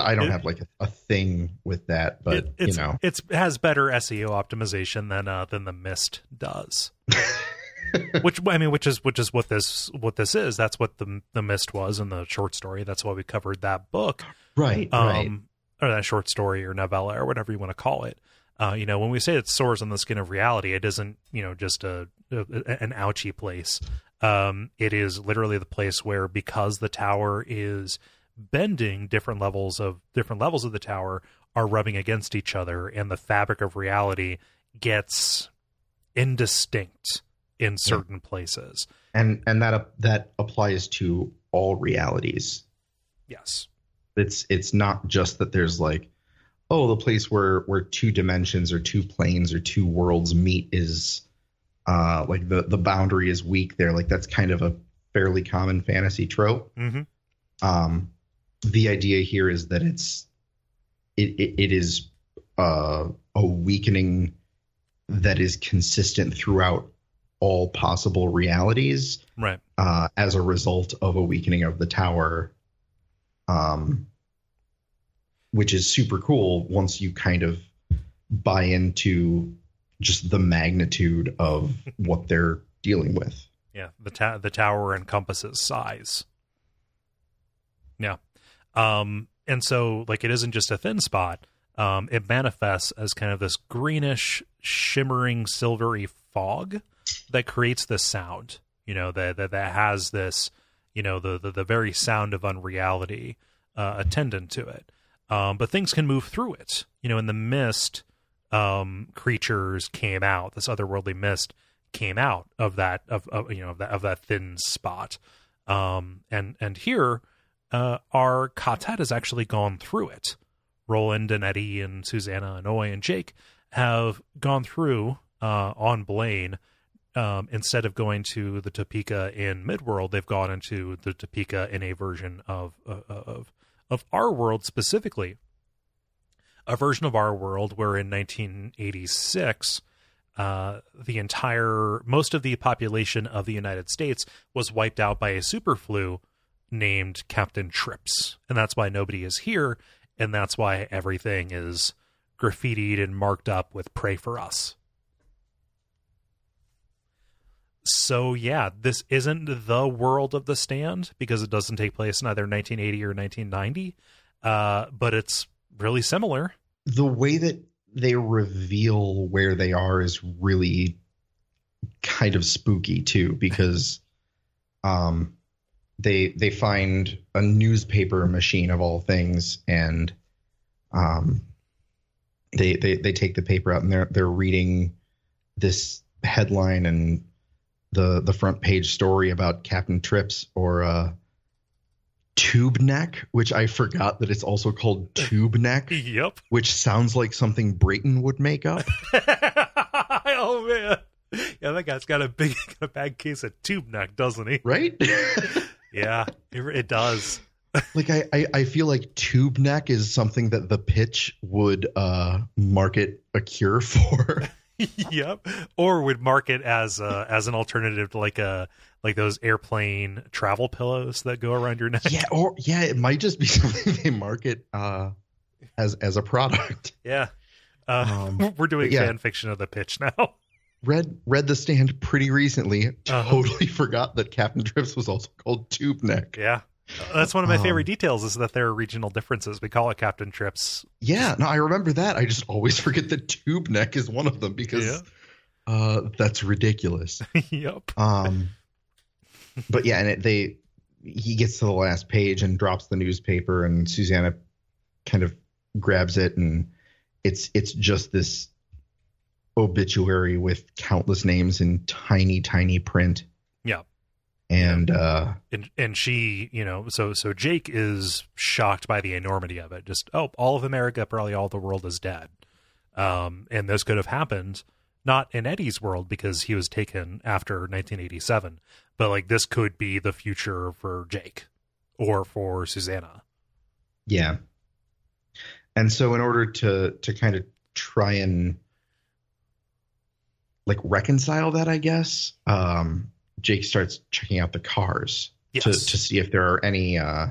I don't It- have like a, a thing with that, but It- you know. it has better SEO optimization than uh than the Mist does. [laughs] which I mean, which is which is what this what this is. That's what the the Mist was in the short story. That's why we covered that book, right, um, right. or that short story or novella or whatever you want to call it. Uh, you know, when we say it soars on the skin of reality, it isn't you know just a, a an ouchy place. Um, it is literally the place where because the tower is bending, different levels of different levels of the tower are rubbing against each other, and the fabric of reality gets indistinct in certain places. And and that that applies to all realities. Yes. It's it's not just that there's like oh the place where where two dimensions or two planes or two worlds meet is uh like the the boundary is weak there like that's kind of a fairly common fantasy trope hmm um the idea here is that it's it it, it is uh a weakening that is consistent throughout all possible realities Right. uh, as a result of a weakening of the tower, um, which is super cool once you kind of buy into just the magnitude of [laughs] what they're dealing with. Yeah. The ta- the tower encompasses size. Yeah. Um, and so like it isn't just a thin spot. Um, it manifests as kind of this greenish, shimmering, silvery fog that creates this sound. You know that that, that has this, you know, the, the the very sound of unreality uh, attendant to it. Um, but things can move through it. You know, in the mist, um, creatures came out. This otherworldly mist came out of that of, of you know of that of that thin spot. Um, and and here, uh, our Katet has actually gone through it. Roland and Eddie and Susannah and Oy and Jake have gone through uh, on Blaine. Um, instead of going to the Topeka in Midworld, they've gone into the Topeka in a version of uh, of of our world specifically. A version of our world where in 1986, uh, the entire most of the population of the United States was wiped out by a super flu named Captain Trips, and that's why nobody is here, and that's why everything is graffitied and marked up with "Pray for us." So yeah, this isn't the world of the stand because it doesn't take place in either 1980 or 1990, uh, but it's really similar. The way that they reveal where they are is really kind of spooky too, because um, they they find a newspaper machine of all things, and um, they they they take the paper out and they're they're reading this headline and the the front page story about Captain Trips or uh, Tube Neck, which I forgot that it's also called Tube Neck, [laughs] Yep. which sounds like something Brayton would make up. [laughs] oh man. Yeah, that guy's got a big, [laughs] got a bad case of tube neck, doesn't he? right? Yeah, it, it does. [laughs] like I, I I feel like tube neck is something that the pitch would uh market a cure [laughs] for. [laughs] yep. Or would market as uh, as an alternative to like a like those airplane travel pillows that go around your neck. yeah, or yeah, it might just be something they market uh as as a product. Yeah. Uh, Um, we're doing yeah. fan fiction of the pitch now. Read read the stand pretty recently. Uh-huh. Totally forgot that Captain Trips was also called Tube Neck. Yeah. That's one of my Um, favorite details is that there are regional differences. We call it Captain Trips. Yeah, no, I remember that. I just always [laughs] forget that Tube Neck is one of them because Yeah. uh that's ridiculous. [laughs] yep. Um, but yeah, and it, they he gets to the last page and drops the newspaper, and Susannah kind of grabs it, and it's it's just this obituary with countless names in tiny, tiny print. Yeah. And uh, and and she you know so so jake is shocked by the enormity of it. Just oh all of america probably all the world is dead. Um and this could have happened not in eddie's world because he was taken after 1987 but like this could be the future for jake or for susannah. Yeah, and so in order to to kind of try and like reconcile that, I guess, um, Jake starts checking out the cars. yes to, to see if there are any uh,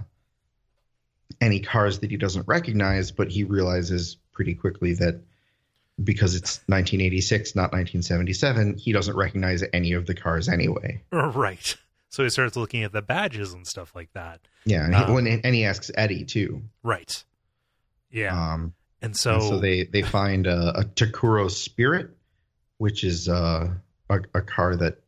any cars that he doesn't recognize, but he realizes pretty quickly that because it's 1986, not 1977, he doesn't recognize any of the cars anyway. [laughs] right so he starts looking at the badges and stuff like that Yeah, and he, Um, when, and he asks Eddie too. right yeah Um, and so, and so they they find a, a Takuro Spirit, which is uh, a a car that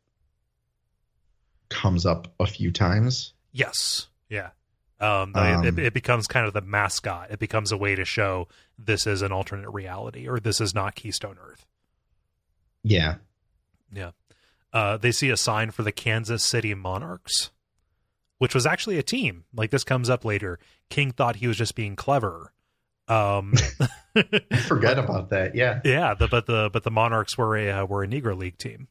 comes up a few times. Yes. Yeah. Um, Um, it, it becomes kind of the mascot. It becomes a way to show this is an alternate reality or this is not Keystone Earth. Yeah, Yeah. Uh, they see a sign for the Kansas City Monarchs, which was actually a team. Like this comes up later. King thought he was just being clever. Um, forget about that. Yeah, [laughs] yeah, the, but the but the Monarchs were a uh, were a Negro League team.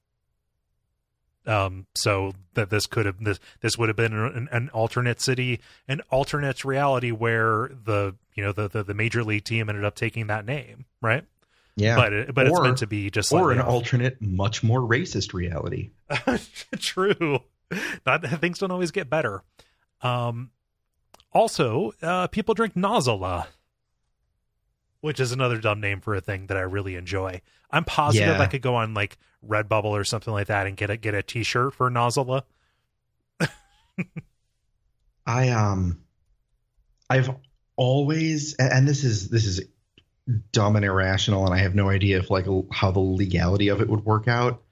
Um, so that this could have this this would have been an, an alternate city, an alternate reality where the you know the, the the major league team ended up taking that name, right? yeah. But it, but it's meant to be just or an off. alternate, much more racist reality. [laughs] True. Not things don't always get better. Um, also, uh, people drink Nozola, which is another dumb name for a thing that I really enjoy. I'm positive Yeah. I could go on like Redbubble or something like that and get a get a T-shirt for Nozola. [laughs] I um, I've always, and this is this is dumb and irrational, and I have no idea if like how the legality of it would work out.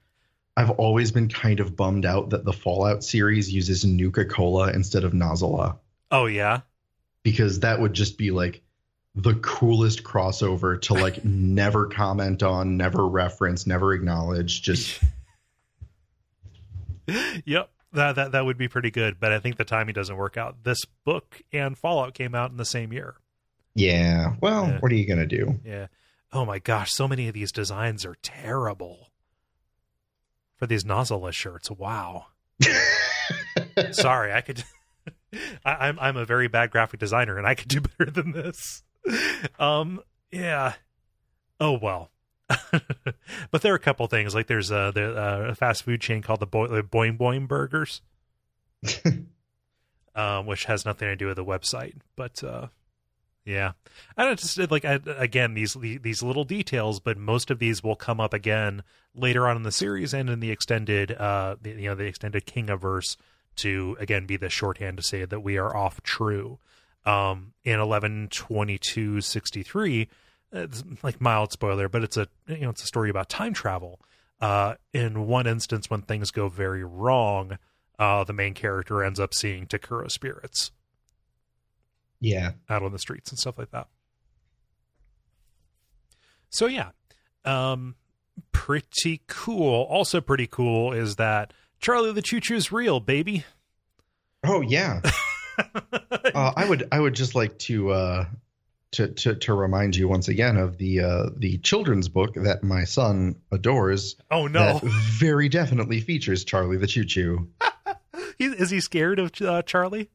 I've always been kind of bummed out that the Fallout series uses Nuka Cola instead of Nozola Oh yeah, because that would just be like the coolest crossover to like [laughs] never comment on, never reference, never acknowledge. Just [laughs] yep. That, that that would be pretty good, but I think the timing doesn't work out. This book and Fallout came out in the same year. yeah. Well, Yeah. what are you gonna do? Yeah. Oh my gosh, so many of these designs are terrible. For these Nozola shirts, wow. [laughs] Sorry, I could. I, I'm I'm a very bad graphic designer, and I could do better than this. Um, yeah. Oh well. [laughs] but there are a couple things like there's a, the, uh, a fast food chain called the Boy, the Boing Boing Burgers, um, [laughs] which has nothing to do with the website. But uh, yeah, I don't just like I, again these these little details, but most of these will come up again later on in the series and in the extended uh the, you know the extended Kingaverse to again be the shorthand to say that we are off true. Um, in eleven twenty two sixty three, it's like mild spoiler, but it's a you know it's a story about time travel. Uh, in one instance, when things go very wrong, uh, the main character ends up seeing Takuro spirits Yeah. out on the streets and stuff like that. So yeah, um, pretty cool. Also pretty cool is that Charlie the Choo Choo's real, baby. Oh yeah. [laughs] [laughs] uh, I would I would just like to uh, to to to remind you once again of the uh, the children's book that my son adores. oh no, very definitely features Charlie the Choo Choo. [laughs] is he scared of uh, Charlie?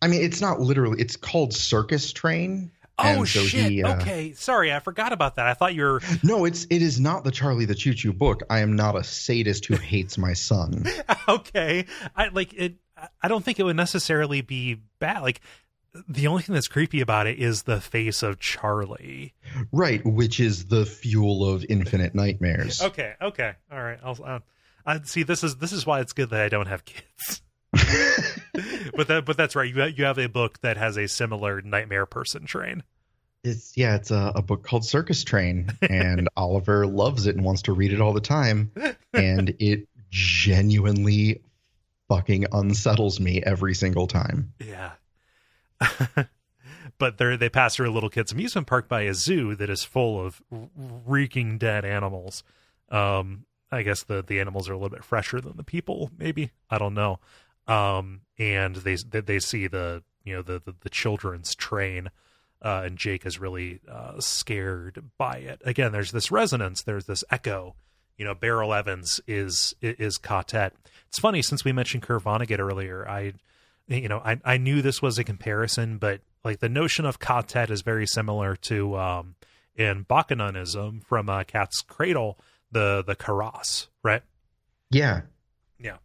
I mean, it's not literally. It's called Circus Train. Oh so shit! he, uh, okay, sorry, I forgot about that. I thought you were [laughs] No, it's it is not the Charlie the Choo Choo book. I am not a sadist who hates my son. okay. I like it. I don't think it would necessarily be bad. Like the only thing that's creepy about it is the face of Charlie. Right, which is the fuel of infinite nightmares. Okay, okay, all right. I'll uh, I, see. This is this is why it's good that I don't have kids. [laughs] but that but that's right. You have, you have a book that has a similar nightmare person train. It's yeah, it's a, a book called Circus Train, and [laughs] Oliver loves it and wants to read it all the time, [laughs] and it genuinely fucking unsettles me every single time. Yeah. [laughs] but they they pass through a little kid's amusement park by a zoo that is full of reeking dead animals. Um, I guess the the animals are a little bit fresher than the people. Maybe I don't know. Um, and they they, see the you know the the, the children's train. Uh, and Jake is really uh, scared by it. Again, there's this resonance. There's this echo. You know, Beryl Evans is is ka-tet. It's funny since we mentioned Kurt Vonnegut earlier. I you know, I, I knew this was a comparison, but like the notion of ka-tet is very similar to um in Bokononism from uh, Cat's Cradle, the the karass, right? Yeah, Yeah,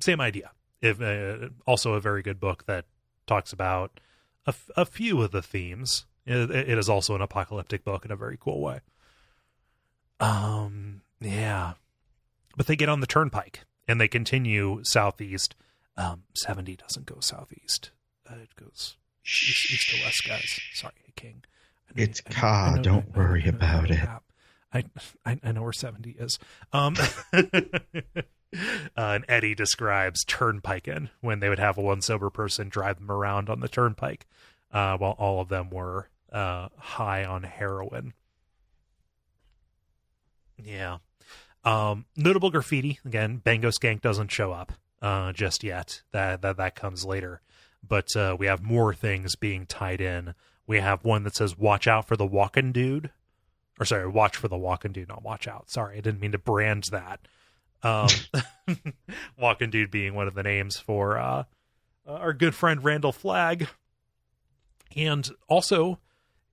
same idea. If uh, also a very good book that talks about a, f- a few of the themes. It, it is also an apocalyptic book in a very cool way. Um, yeah, but they get on the turnpike and they continue southeast. Um, seventy doesn't go southeast; uh, it goes east, east to west, guys. Sorry, King. Know- It's I Ka, don't I know- worry I know- about it. I, I I know where seventy is. Um, [laughs] uh, and Eddie describes turnpiking when they would have one sober person drive them around on the turnpike, uh, while all of them were uh, high on heroin. Yeah. Um, notable graffiti again. Bango Skank doesn't show up uh, just yet. That that that comes later. But uh, we have more things being tied in. We have one that says "Watch out for the walking dude," or sorry, "Watch for the walking dude," not "Watch out." Sorry, I didn't mean to brand that. Um, [laughs] walking dude being one of the names for uh, our good friend Randall Flagg, and also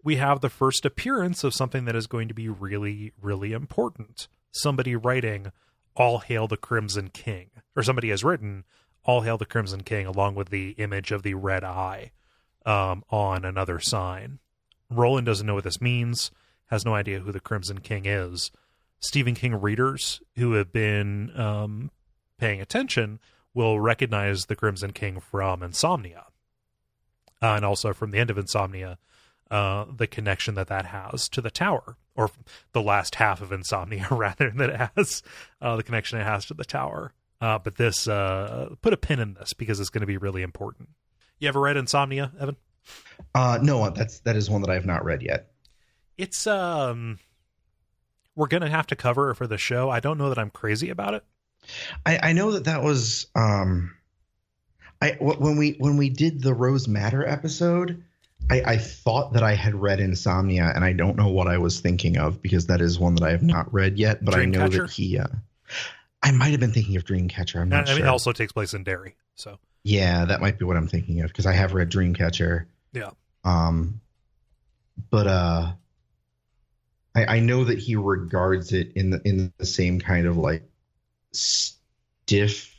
we have the first appearance of something that is going to be really, really important. Somebody writing "All Hail the Crimson King," or somebody has written "All Hail the Crimson King" along with the image of the red eye um, on another sign. Roland doesn't know what this means, has no idea who the Crimson King is. Stephen King readers who have been um, paying attention will recognize the Crimson King from Insomnia, uh, and also from the end of Insomnia, uh, the connection that that has to the tower, or the last half of Insomnia, [laughs] rather than it has uh, the connection it has to the tower. Uh, but this, uh, put a pin in this because it's going to be really important. You ever read Insomnia, Evan? uh, no, that's that is one that I have not read yet. It's um, we're gonna have to cover it for the show. I don't know that I'm crazy about it. I, I know that that was um, I when we when we did the Rose Madder episode, I, I thought that I had read Insomnia, and I don't know what I was thinking of because that is one that I have not read yet. But I know that he, uh, I might have been thinking of Dreamcatcher. I'm I not mean, sure. it also takes place in Derry, so yeah, that might be what I'm thinking of because I have read Dreamcatcher. yeah. Um, but uh, I, I know that he regards it in the in the same kind of like stiff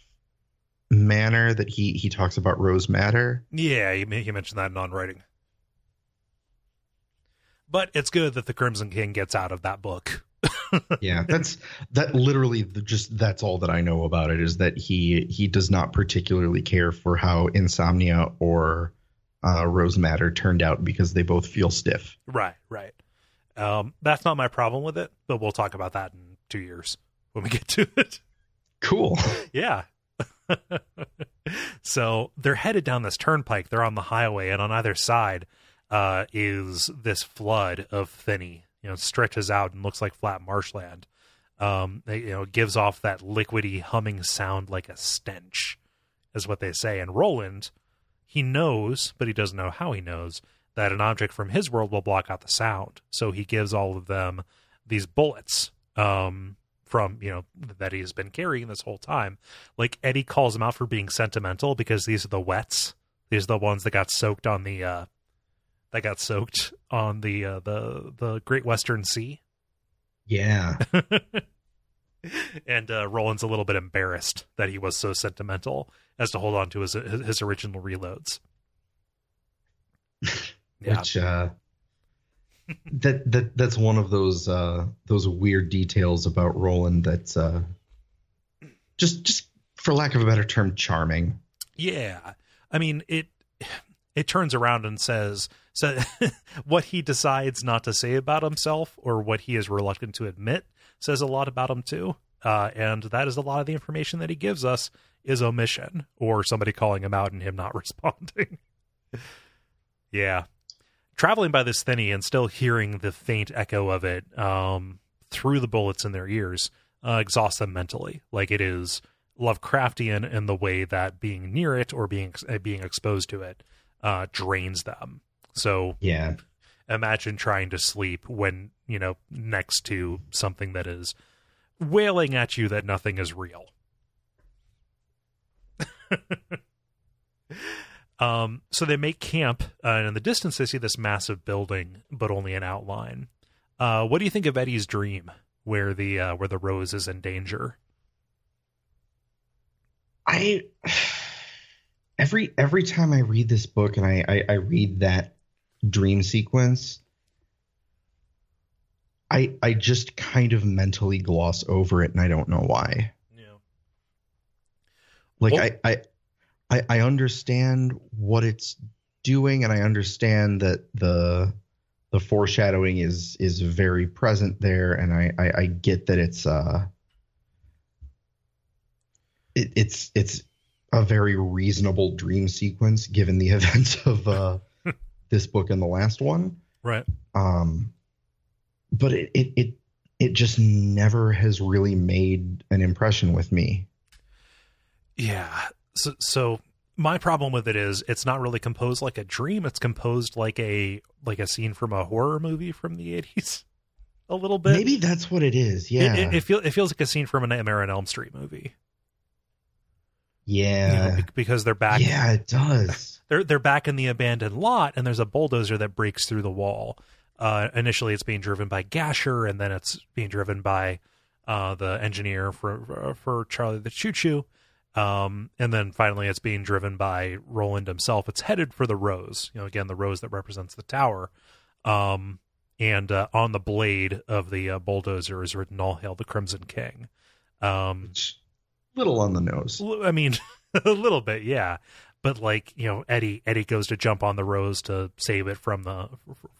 manner that he he talks about Rose Madder. Yeah, he, he mentioned that in On Writing. But it's good that the Crimson King gets out of that book. [laughs] Yeah, that's that literally the, just that's all that I know about it is that he he does not particularly care for how Insomnia or uh, Rose Madder turned out because they both feel stiff. Right, right. Um, that's not my problem with it, but we'll talk about that in two years when we get to it. Cool. [laughs] yeah. [laughs] so they're headed down this turnpike. They're on the highway, and on either side uh, is this flood of thinny. You know, stretches out and looks like flat marshland. Um, it, you know, gives off that liquidy humming sound like a stench, is what they say. And Roland, he knows, but he doesn't know how he knows that an object from his world will block out the sound. So he gives all of them these bullets. Um, from you know that he's been carrying this whole time. Like Eddie calls him out for being sentimental because these are the wets. These are the ones that got soaked on the uh that got soaked on the uh, the the Great Western Sea. Yeah. [laughs] and uh, Roland's a little bit embarrassed that he was so sentimental as to hold on to his his original reloads. [laughs] yeah. Which uh that that that's one of those uh those weird details about Roland that's uh just just for lack of a better term charming. Yeah. I mean it it turns around and says so [laughs] what he decides not to say about himself or what he is reluctant to admit says a lot about him too. Uh, and that is a lot of the information that he gives us is omission or somebody calling him out and him not [laughs] responding. yeah traveling by this thinny and still hearing the faint echo of it um, through the bullets in their ears uh, exhausts them mentally. Like it is Lovecraftian in the way that being near it or being uh, being exposed to it uh, drains them. So yeah, imagine trying to sleep when you know next to something that is wailing at you that nothing is real. [laughs] Um, so they make camp, uh, and in the distance they see this massive building, but only an outline. Uh, what do you think of Eddie's dream, where the uh, where the rose is in danger? I [sighs] every every time I read this book and I, I, I read that dream sequence, I I just kind of mentally gloss over it, and I don't know why. Yeah. Like well, I, I I, I understand what it's doing, and I understand that the the foreshadowing is is very present there, and I I, I get that it's uh it, it's it's a very reasonable dream sequence given the [laughs] events of uh this book and the last one. Right. Um but it it it it just never has really made an impression with me. Yeah, so, so my problem with it is it's not really composed like a dream. It's composed like a like a scene from a horror movie from the eighties. A little bit. Maybe that's what it is. Yeah. It, it, it, feel, it feels like a scene from a Nightmare on Elm Street movie. Yeah. You know, because they're back. Yeah, it does. They're they're back in the abandoned lot, and there's a bulldozer that breaks through the wall. Uh, initially, it's being driven by Gasher, and then it's being driven by uh, the engineer for for Charlie the Choo Choo. Um, and then finally, it's being driven by Roland himself. It's headed for the rose. You know, again, the rose that represents the tower. Um, and uh, on the blade of the uh, bulldozer is written "All hail the Crimson King." Um, little on the nose. I mean, [laughs] a little bit, yeah. But like you know, Eddie Eddie goes to jump on the rose to save it from the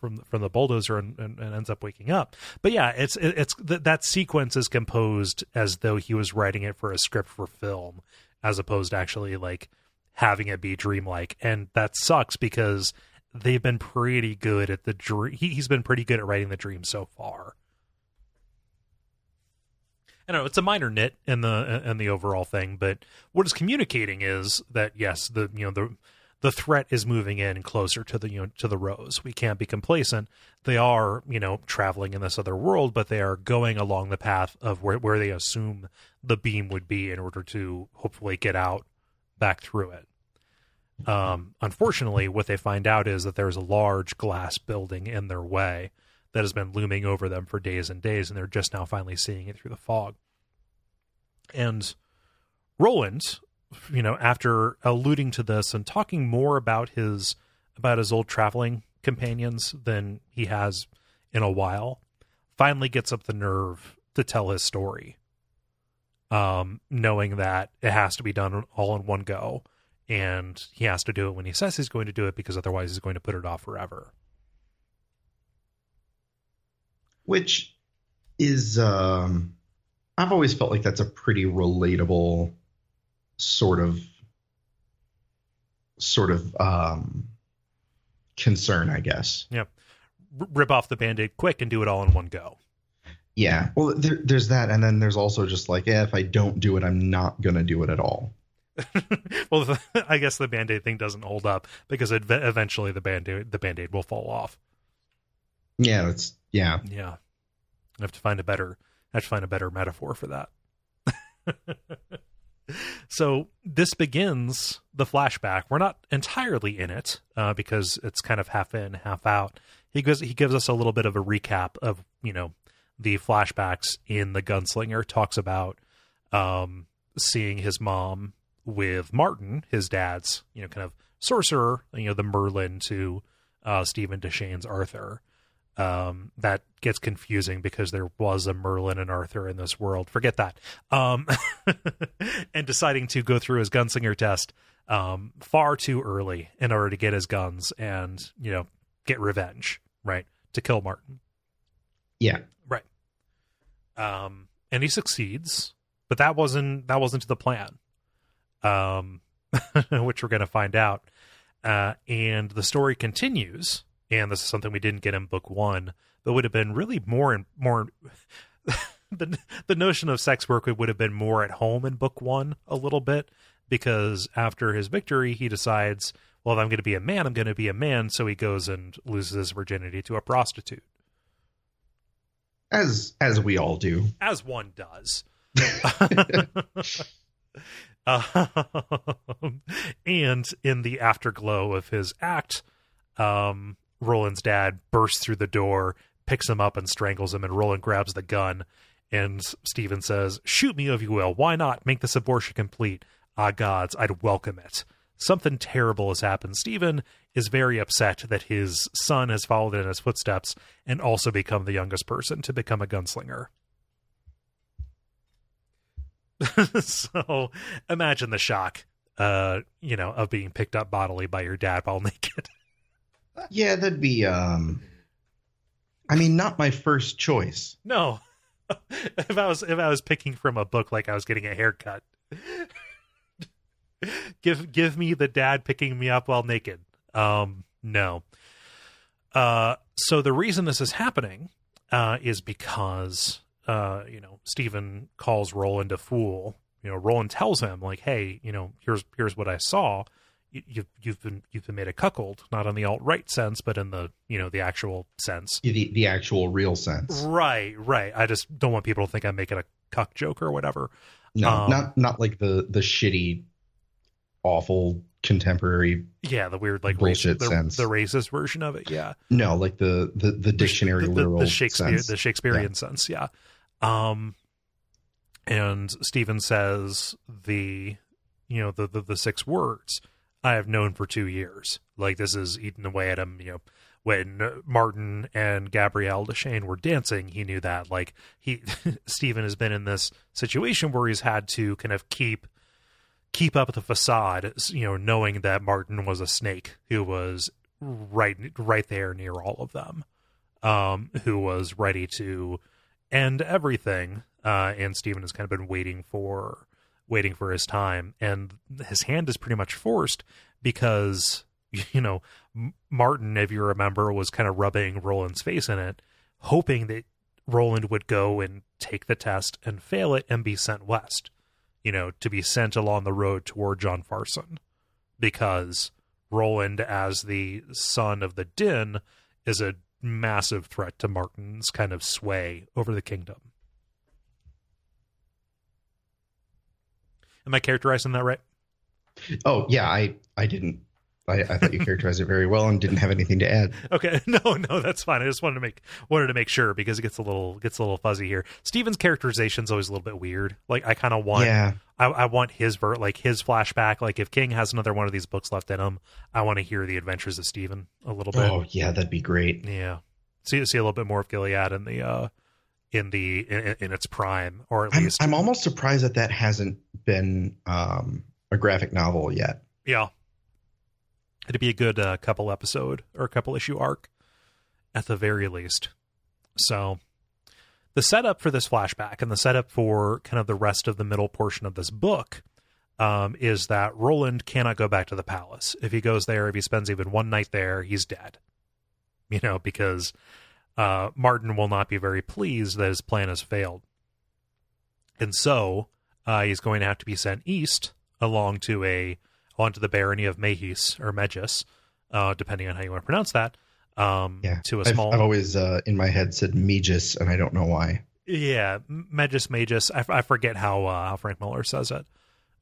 from from the bulldozer and, and, and ends up waking up. But yeah, it's it's that sequence is composed as though he was writing it for a script for film as opposed to actually like having it be dreamlike. And that sucks because they've been pretty good at the dream. He, has been pretty good at writing the dream so far. I know it's a minor nit in the in the overall thing, but what it's communicating is that yes, the you know the the threat is moving in closer to the you know to the rose. We can't be complacent. They are you know traveling in this other world, but they are going along the path of where where they assume the beam would be in order to hopefully get out back through it. Um, unfortunately, what they find out is that there's a large glass building in their way that has been looming over them for days and days, and they're just now finally seeing it through the fog. And Roland, you know, after alluding to this and talking more about his about his old traveling companions than he has in a while, finally gets up the nerve to tell his story. Um, knowing that it has to be done all in one go, and he has to do it when he says he's going to do it because otherwise he's going to put it off forever. Which is, um, I've always felt like that's a pretty relatable sort of sort of um, concern, I guess. Yep. R- rip off the band-aid quick and do it all in one go. Yeah. Well, there, there's that, and then there's also just like, yeah, if I don't do it, I'm not gonna do it at all. [laughs] well, the, I guess the band-aid thing doesn't hold up because it, eventually the band-aid the band-aid will fall off. Yeah, that's yeah. Yeah. I have to find a better I have to find a better metaphor for that. [laughs] so this begins the flashback. We're not entirely in it uh, because it's kind of half in, half out. He gives he gives us a little bit of a recap of you know the flashbacks in the Gunslinger. Talks about um, seeing his mom with Martin, his dad's you know kind of sorcerer, you know the Merlin to uh, Steven Deschain's Arthur um, that gets confusing because there was a Merlin and Arthur in this world. Forget that. Um, [laughs] and deciding to go through his gunslinger test um, far too early in order to get his guns and you know get revenge, right? To kill Martin. Yeah. Right. Um, and he succeeds, but that wasn't that wasn't to the plan. Um, [laughs] which we're going to find out. Uh, and the story continues and this is something we didn't get in book one, but would have been really more and more. [laughs] the the notion of sex work would have been more at home in book one a little bit because after his victory, he decides, well, if I'm going to be a man, I'm going to be a man. So he goes and loses his virginity to a prostitute, as as we all do, as one does. [laughs] [laughs] and in the afterglow of his act, um, Roland's dad bursts through the door, picks him up, and strangles him. And Roland grabs the gun. And Steven says, Shoot me if you will. Why not? Make this abortion complete. Ah, gods, I'd welcome it. Something terrible has happened. Steven is very upset that his son has followed in his footsteps and also become the youngest person to become a gunslinger. [laughs] so imagine the shock, uh, you know, of being picked up bodily by your dad while [laughs] naked. Yeah, that'd be. um I mean, not my first choice. No, [laughs] if I was if I was picking from a book like I was getting a haircut, [laughs] give give me the dad picking me up while naked. Um, no. Uh, so the reason this is happening uh, is because uh, you know Steven calls Roland a fool. You know, Roland tells him like, "Hey, you know, here's here's what I saw." You've you've been you've been made a cuckold, not in the alt right sense, but in the you know the actual sense, the the actual real sense. Right, right. I just don't want people to think I'm making a cuck joke or whatever. No, um, not not like the the shitty, awful contemporary. Yeah, the weird like bullshit racist, sense. The, the, racist version of it. Yeah. No, like the the the dictionary the, the, literal the Shakespeare sense. the Shakespearean yeah. sense. Yeah. Um, and Steven says the you know the, the the six words I have known for two years. Like this is eating away at him. You know, when Martin and Gabrielle Deschain were dancing, he knew that. Like he, [laughs] Steven has been in this situation where he's had to kind of keep keep up the facade. You know, knowing that Martin was a snake who was right right there near all of them, um, who was ready to end everything. Uh, and Steven has kind of been waiting for waiting for his time, and his hand is pretty much forced because [laughs] you know Martin, if you remember, was kind of rubbing Roland's face in it, hoping that Roland would go and take the test and fail it and be sent west, you know, to be sent along the road toward John Farson, because Roland, as the son of the Dinh, is a massive threat to Martin's kind of sway over the kingdom. Am I characterizing that right? Oh yeah, I I didn't. I, I thought you [laughs] characterized it very well and didn't have anything to add. Okay, [laughs] no, no, that's fine. I just wanted to make wanted to make sure because it gets a little gets a little fuzzy here. Steven's characterization is always a little bit weird. Like I kind of want, yeah, I, I want his ver like his flashback. Like if King has another one of these books left in him, I want to hear the adventures of Steven a little bit. Oh yeah, that'd be great. Yeah, see see a little bit more of Gilead in the uh in the in, in its prime, or at I'm, least I'm almost surprised that that hasn't been um, a graphic novel yet. Yeah, it'd be a good uh, couple episode or a couple issue arc at the very least. So the setup for this flashback and the setup for kind of the rest of the middle portion of this book um, is that Roland cannot go back to the palace. If he goes there, if he spends even one night there, he's dead. You know, because uh, Martin will not be very pleased that his plan has failed. And so uh, he's going to have to be sent east along to a onto the barony of Mahis or Megis, uh, depending on how you want to pronounce that. Um, Yeah. to a I've, small I've always uh, in my head said Megis, and I don't know why. Yeah, Magis Magus. I, f- I forget how uh, how Frank Miller says it,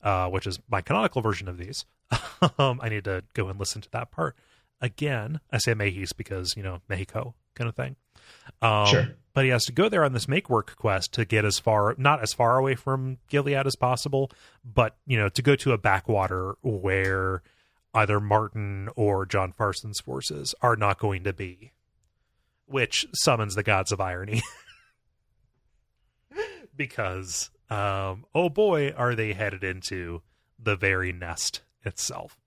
uh, which is my canonical version of these. [laughs] um, I need to go and listen to that part again. I say Mejis because you know Mexico kind of thing. Um, Sure. But he has to go there on this make work quest to get as far, not as far away from Gilead as possible, but you know to go to a backwater where either Martin or John Farson's forces are not going to be, which summons the gods of irony. [laughs] because um, oh boy, are they headed into the very nest itself.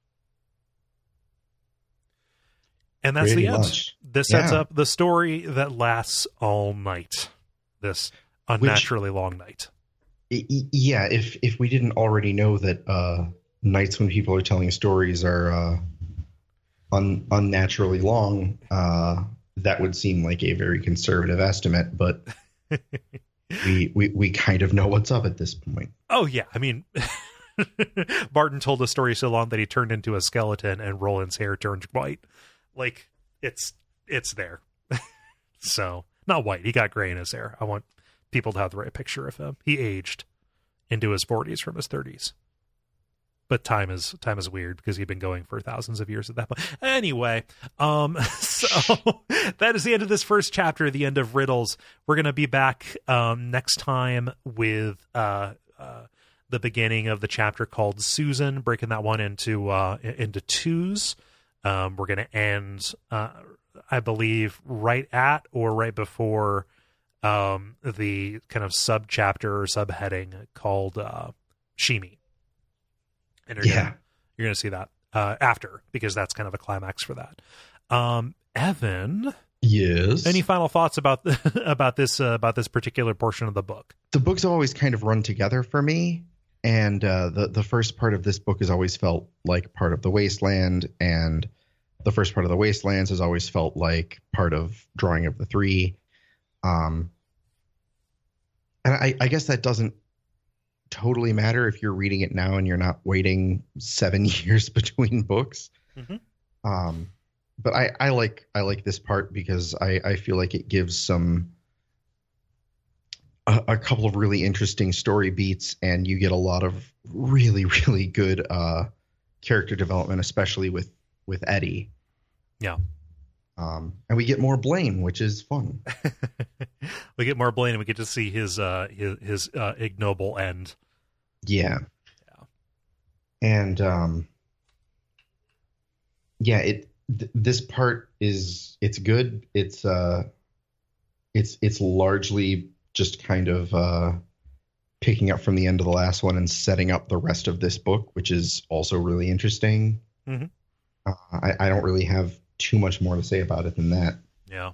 And that's the end. This sets Yeah. up the story that lasts all night. This unnaturally long night. Yeah, if if we didn't already know that uh, nights when people are telling stories are uh, un, unnaturally long, uh, that would seem like a very conservative estimate. But [laughs] we, we we kind of know what's up at this point. Oh yeah, I mean, [laughs] Barton told a story so long that he turned into a skeleton, and Roland's hair turned white. Like it's it's there. [laughs] so not white. He got gray in his hair. I want people to have the right picture of him. He aged into his forties from his thirties. But time is time is weird because he'd been going for thousands of years at that point. Anyway, um, [laughs] so [laughs] that is the end of this first chapter, the end of riddles. We're gonna be back um next time with uh uh the beginning of the chapter called Susan, breaking that one into uh into twos. Um, we're gonna end uh I believe right at or right before um the kind of sub chapter or subheading called uh Sheemie. And you're Yeah. you're gonna see that uh after because that's kind of a climax for that. Um Evan, Yes. any final thoughts about [laughs] about this uh, about this particular portion of the book? the books always kind of run together for me and uh, the the first part of this book has always felt like part of the wasteland and the first part of the wastelands has always felt like part of drawing of the three um and i i guess that doesn't totally matter if you're reading it now and you're not waiting seven [laughs] years between books Mhm. um but i i like i like this part because i i feel like it gives some a, a couple of really interesting story beats and you get a lot of really really good uh character development especially with with eddie Yeah. um and we get more blaine which is fun [laughs] we get more Blaine, and we get to see his uh his his uh, ignoble end. yeah Yeah. and um yeah it th- this part is it's good it's uh it's it's largely just kind of uh picking up from the end of the last one and setting up the rest of this book which is also really interesting Mhm. uh, I, I don't really have too much more to say about it than that Yeah.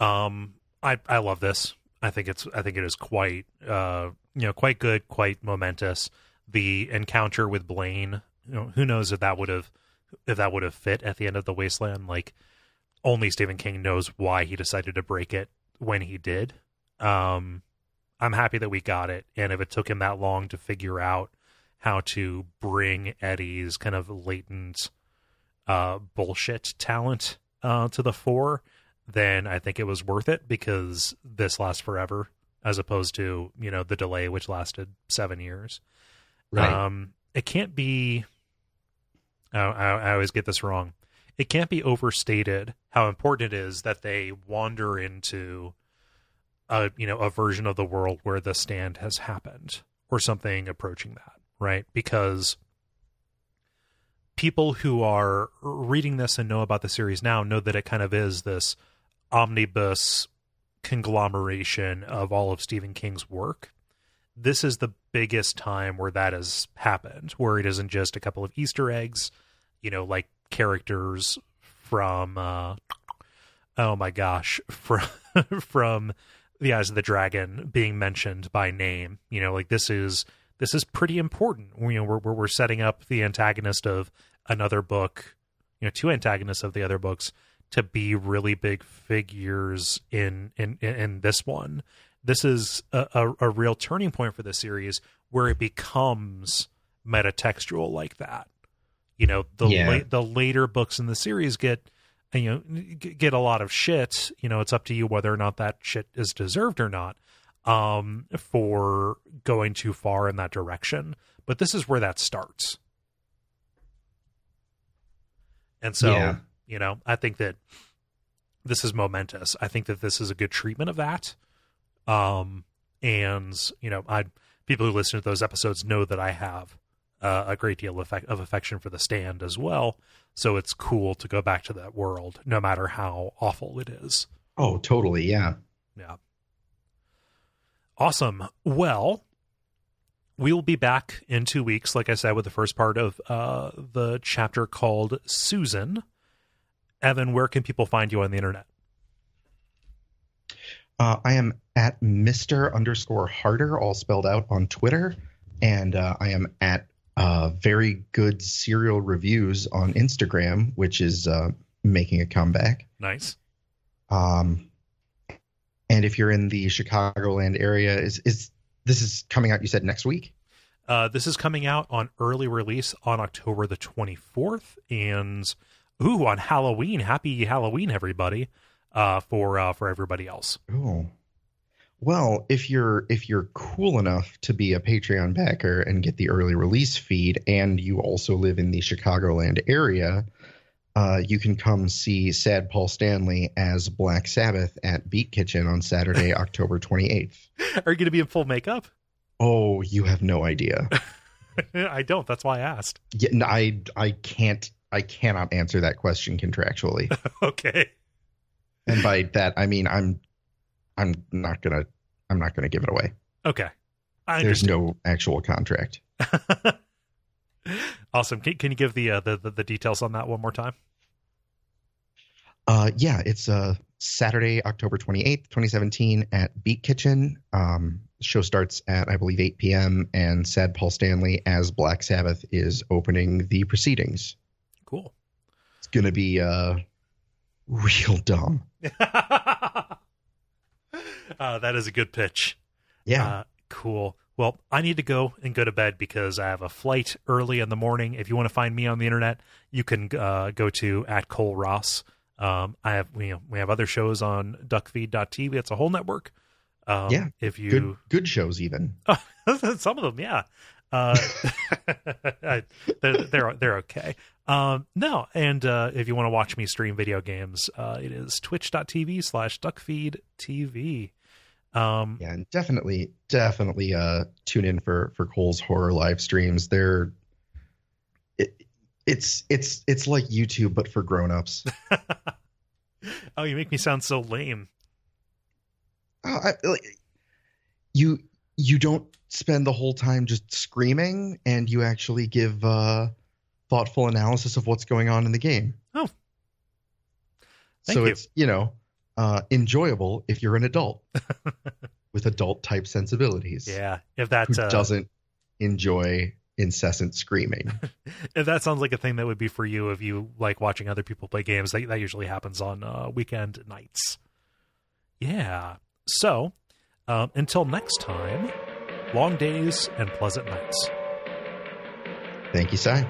Um, I I love this. I think it's I think it is quite uh you know quite good, quite momentous. The encounter with Blaine, you know, who knows if that would have if that would have fit at the end of the Wasteland. Like only Stephen King knows why he decided to break it when he did. Um, I'm happy that we got it, and if it took him that long to figure out how to bring Eddie's kind of latent uh, bullshit talent uh, to the fore, then I think it was worth it because this lasts forever, as opposed to you know the delay which lasted seven years. Um, it can't be. I, I, I always get this wrong. It can't be overstated how important it is that they wander into a you know a version of the world where the stand has happened or something approaching that, right? Because people who are reading this and know about the series now know that it kind of is this omnibus conglomeration of all of Stephen King's work. This is the biggest time where that has happened, where it isn't just a couple of Easter eggs, you know, like characters from uh oh my gosh, [laughs] from from the Eyes of the Dragon being mentioned by name. You know, like this is this is pretty important. You know, we're we're setting up the antagonist of another book, you know, two antagonists of the other books to be really big figures in in in this one. This is a, a, a real turning point for the series where it becomes metatextual like that. You know, the Yeah. la- the later books in the series get you know g- get a lot of shit. You know, it's up to you whether or not that shit is deserved or not um for going too far in that direction. But this is where that starts. And so, Yeah. you know, I think that this is momentous. I think that this is a good treatment of that. Um, and you know, I people who listen to those episodes know that I have uh, a great deal of, of affection for the stand as well. So it's cool to go back to that world, no matter how awful it is. Oh, totally. Yeah. Yeah. Awesome. Well, we will be back in two weeks, like I said, with the first part of uh, the chapter called Susan. Evan, where can people find you on the internet? Uh, I am at Mr. underscore Harder, all spelled out on Twitter. And uh, I am at uh, Very Good Serial Reviews on Instagram, which is uh, making a comeback. Nice. Um, and if you're in the Chicagoland area, is is this is coming out? You said next week. Uh, this is coming out on early release on October the 24th. And, ooh, on Halloween. Happy Halloween, everybody, uh, for, uh, for everybody else. Oh, well, if you're if you're cool enough to be a Patreon backer and get the early release feed, and you also live in the Chicagoland area, uh, you can come see Sad Paul Stanley as Black Sabbath at Beat Kitchen on Saturday, [laughs] October 28th. Are you going to be in full makeup? Oh, you have no idea. [laughs] I don't. That's why I asked. Yeah, no, I I can't I cannot answer that question contractually. [laughs] okay. and by that I mean I'm I'm not gonna I'm not gonna give it away. Okay. I There's no actual contract. [laughs] awesome. Can, can you give the, uh, the the the details on that one more time? Uh, yeah, it's uh, Saturday, October 28th, 2017 at Beat Kitchen. Um, show starts at, I believe, 8 p.m. And Sad Paul Stanley as Black Sabbath is opening the proceedings. Cool. It's going to be uh, real dumb. [laughs] uh, that is a good pitch. Yeah. Uh, cool. Well, I need to go and go to bed because I have a flight early in the morning. If you want to find me on the internet, you can uh, go to at Cole Ross. Um, I have we we have other shows on duckfeed.tv. It's a whole network. Um, Yeah, If you good, good shows, even. [laughs] some of them, yeah. Uh, [laughs] they're, they're they're okay. Um, no, and uh, if you want to watch me stream video games, uh, it is twitch.tv slash duckfeedtv. Um, Yeah, and definitely, definitely uh, tune in for for Cole's horror live streams. They're it, it's it's it's like YouTube but for grown-ups. [laughs] oh, you make me sound so lame. Oh, I, like, you you don't spend the whole time just screaming, and you actually give uh, thoughtful analysis of what's going on in the game. Oh. Thank so you. it's you know uh, enjoyable if you're an adult [laughs] with adult type sensibilities. Yeah, if that uh, doesn't enjoy incessant screaming? [laughs] if that sounds like a thing that would be for you if you like watching other people play games that, that usually happens on uh, weekend nights yeah so um, until next time long days and pleasant nights Thank you, Si.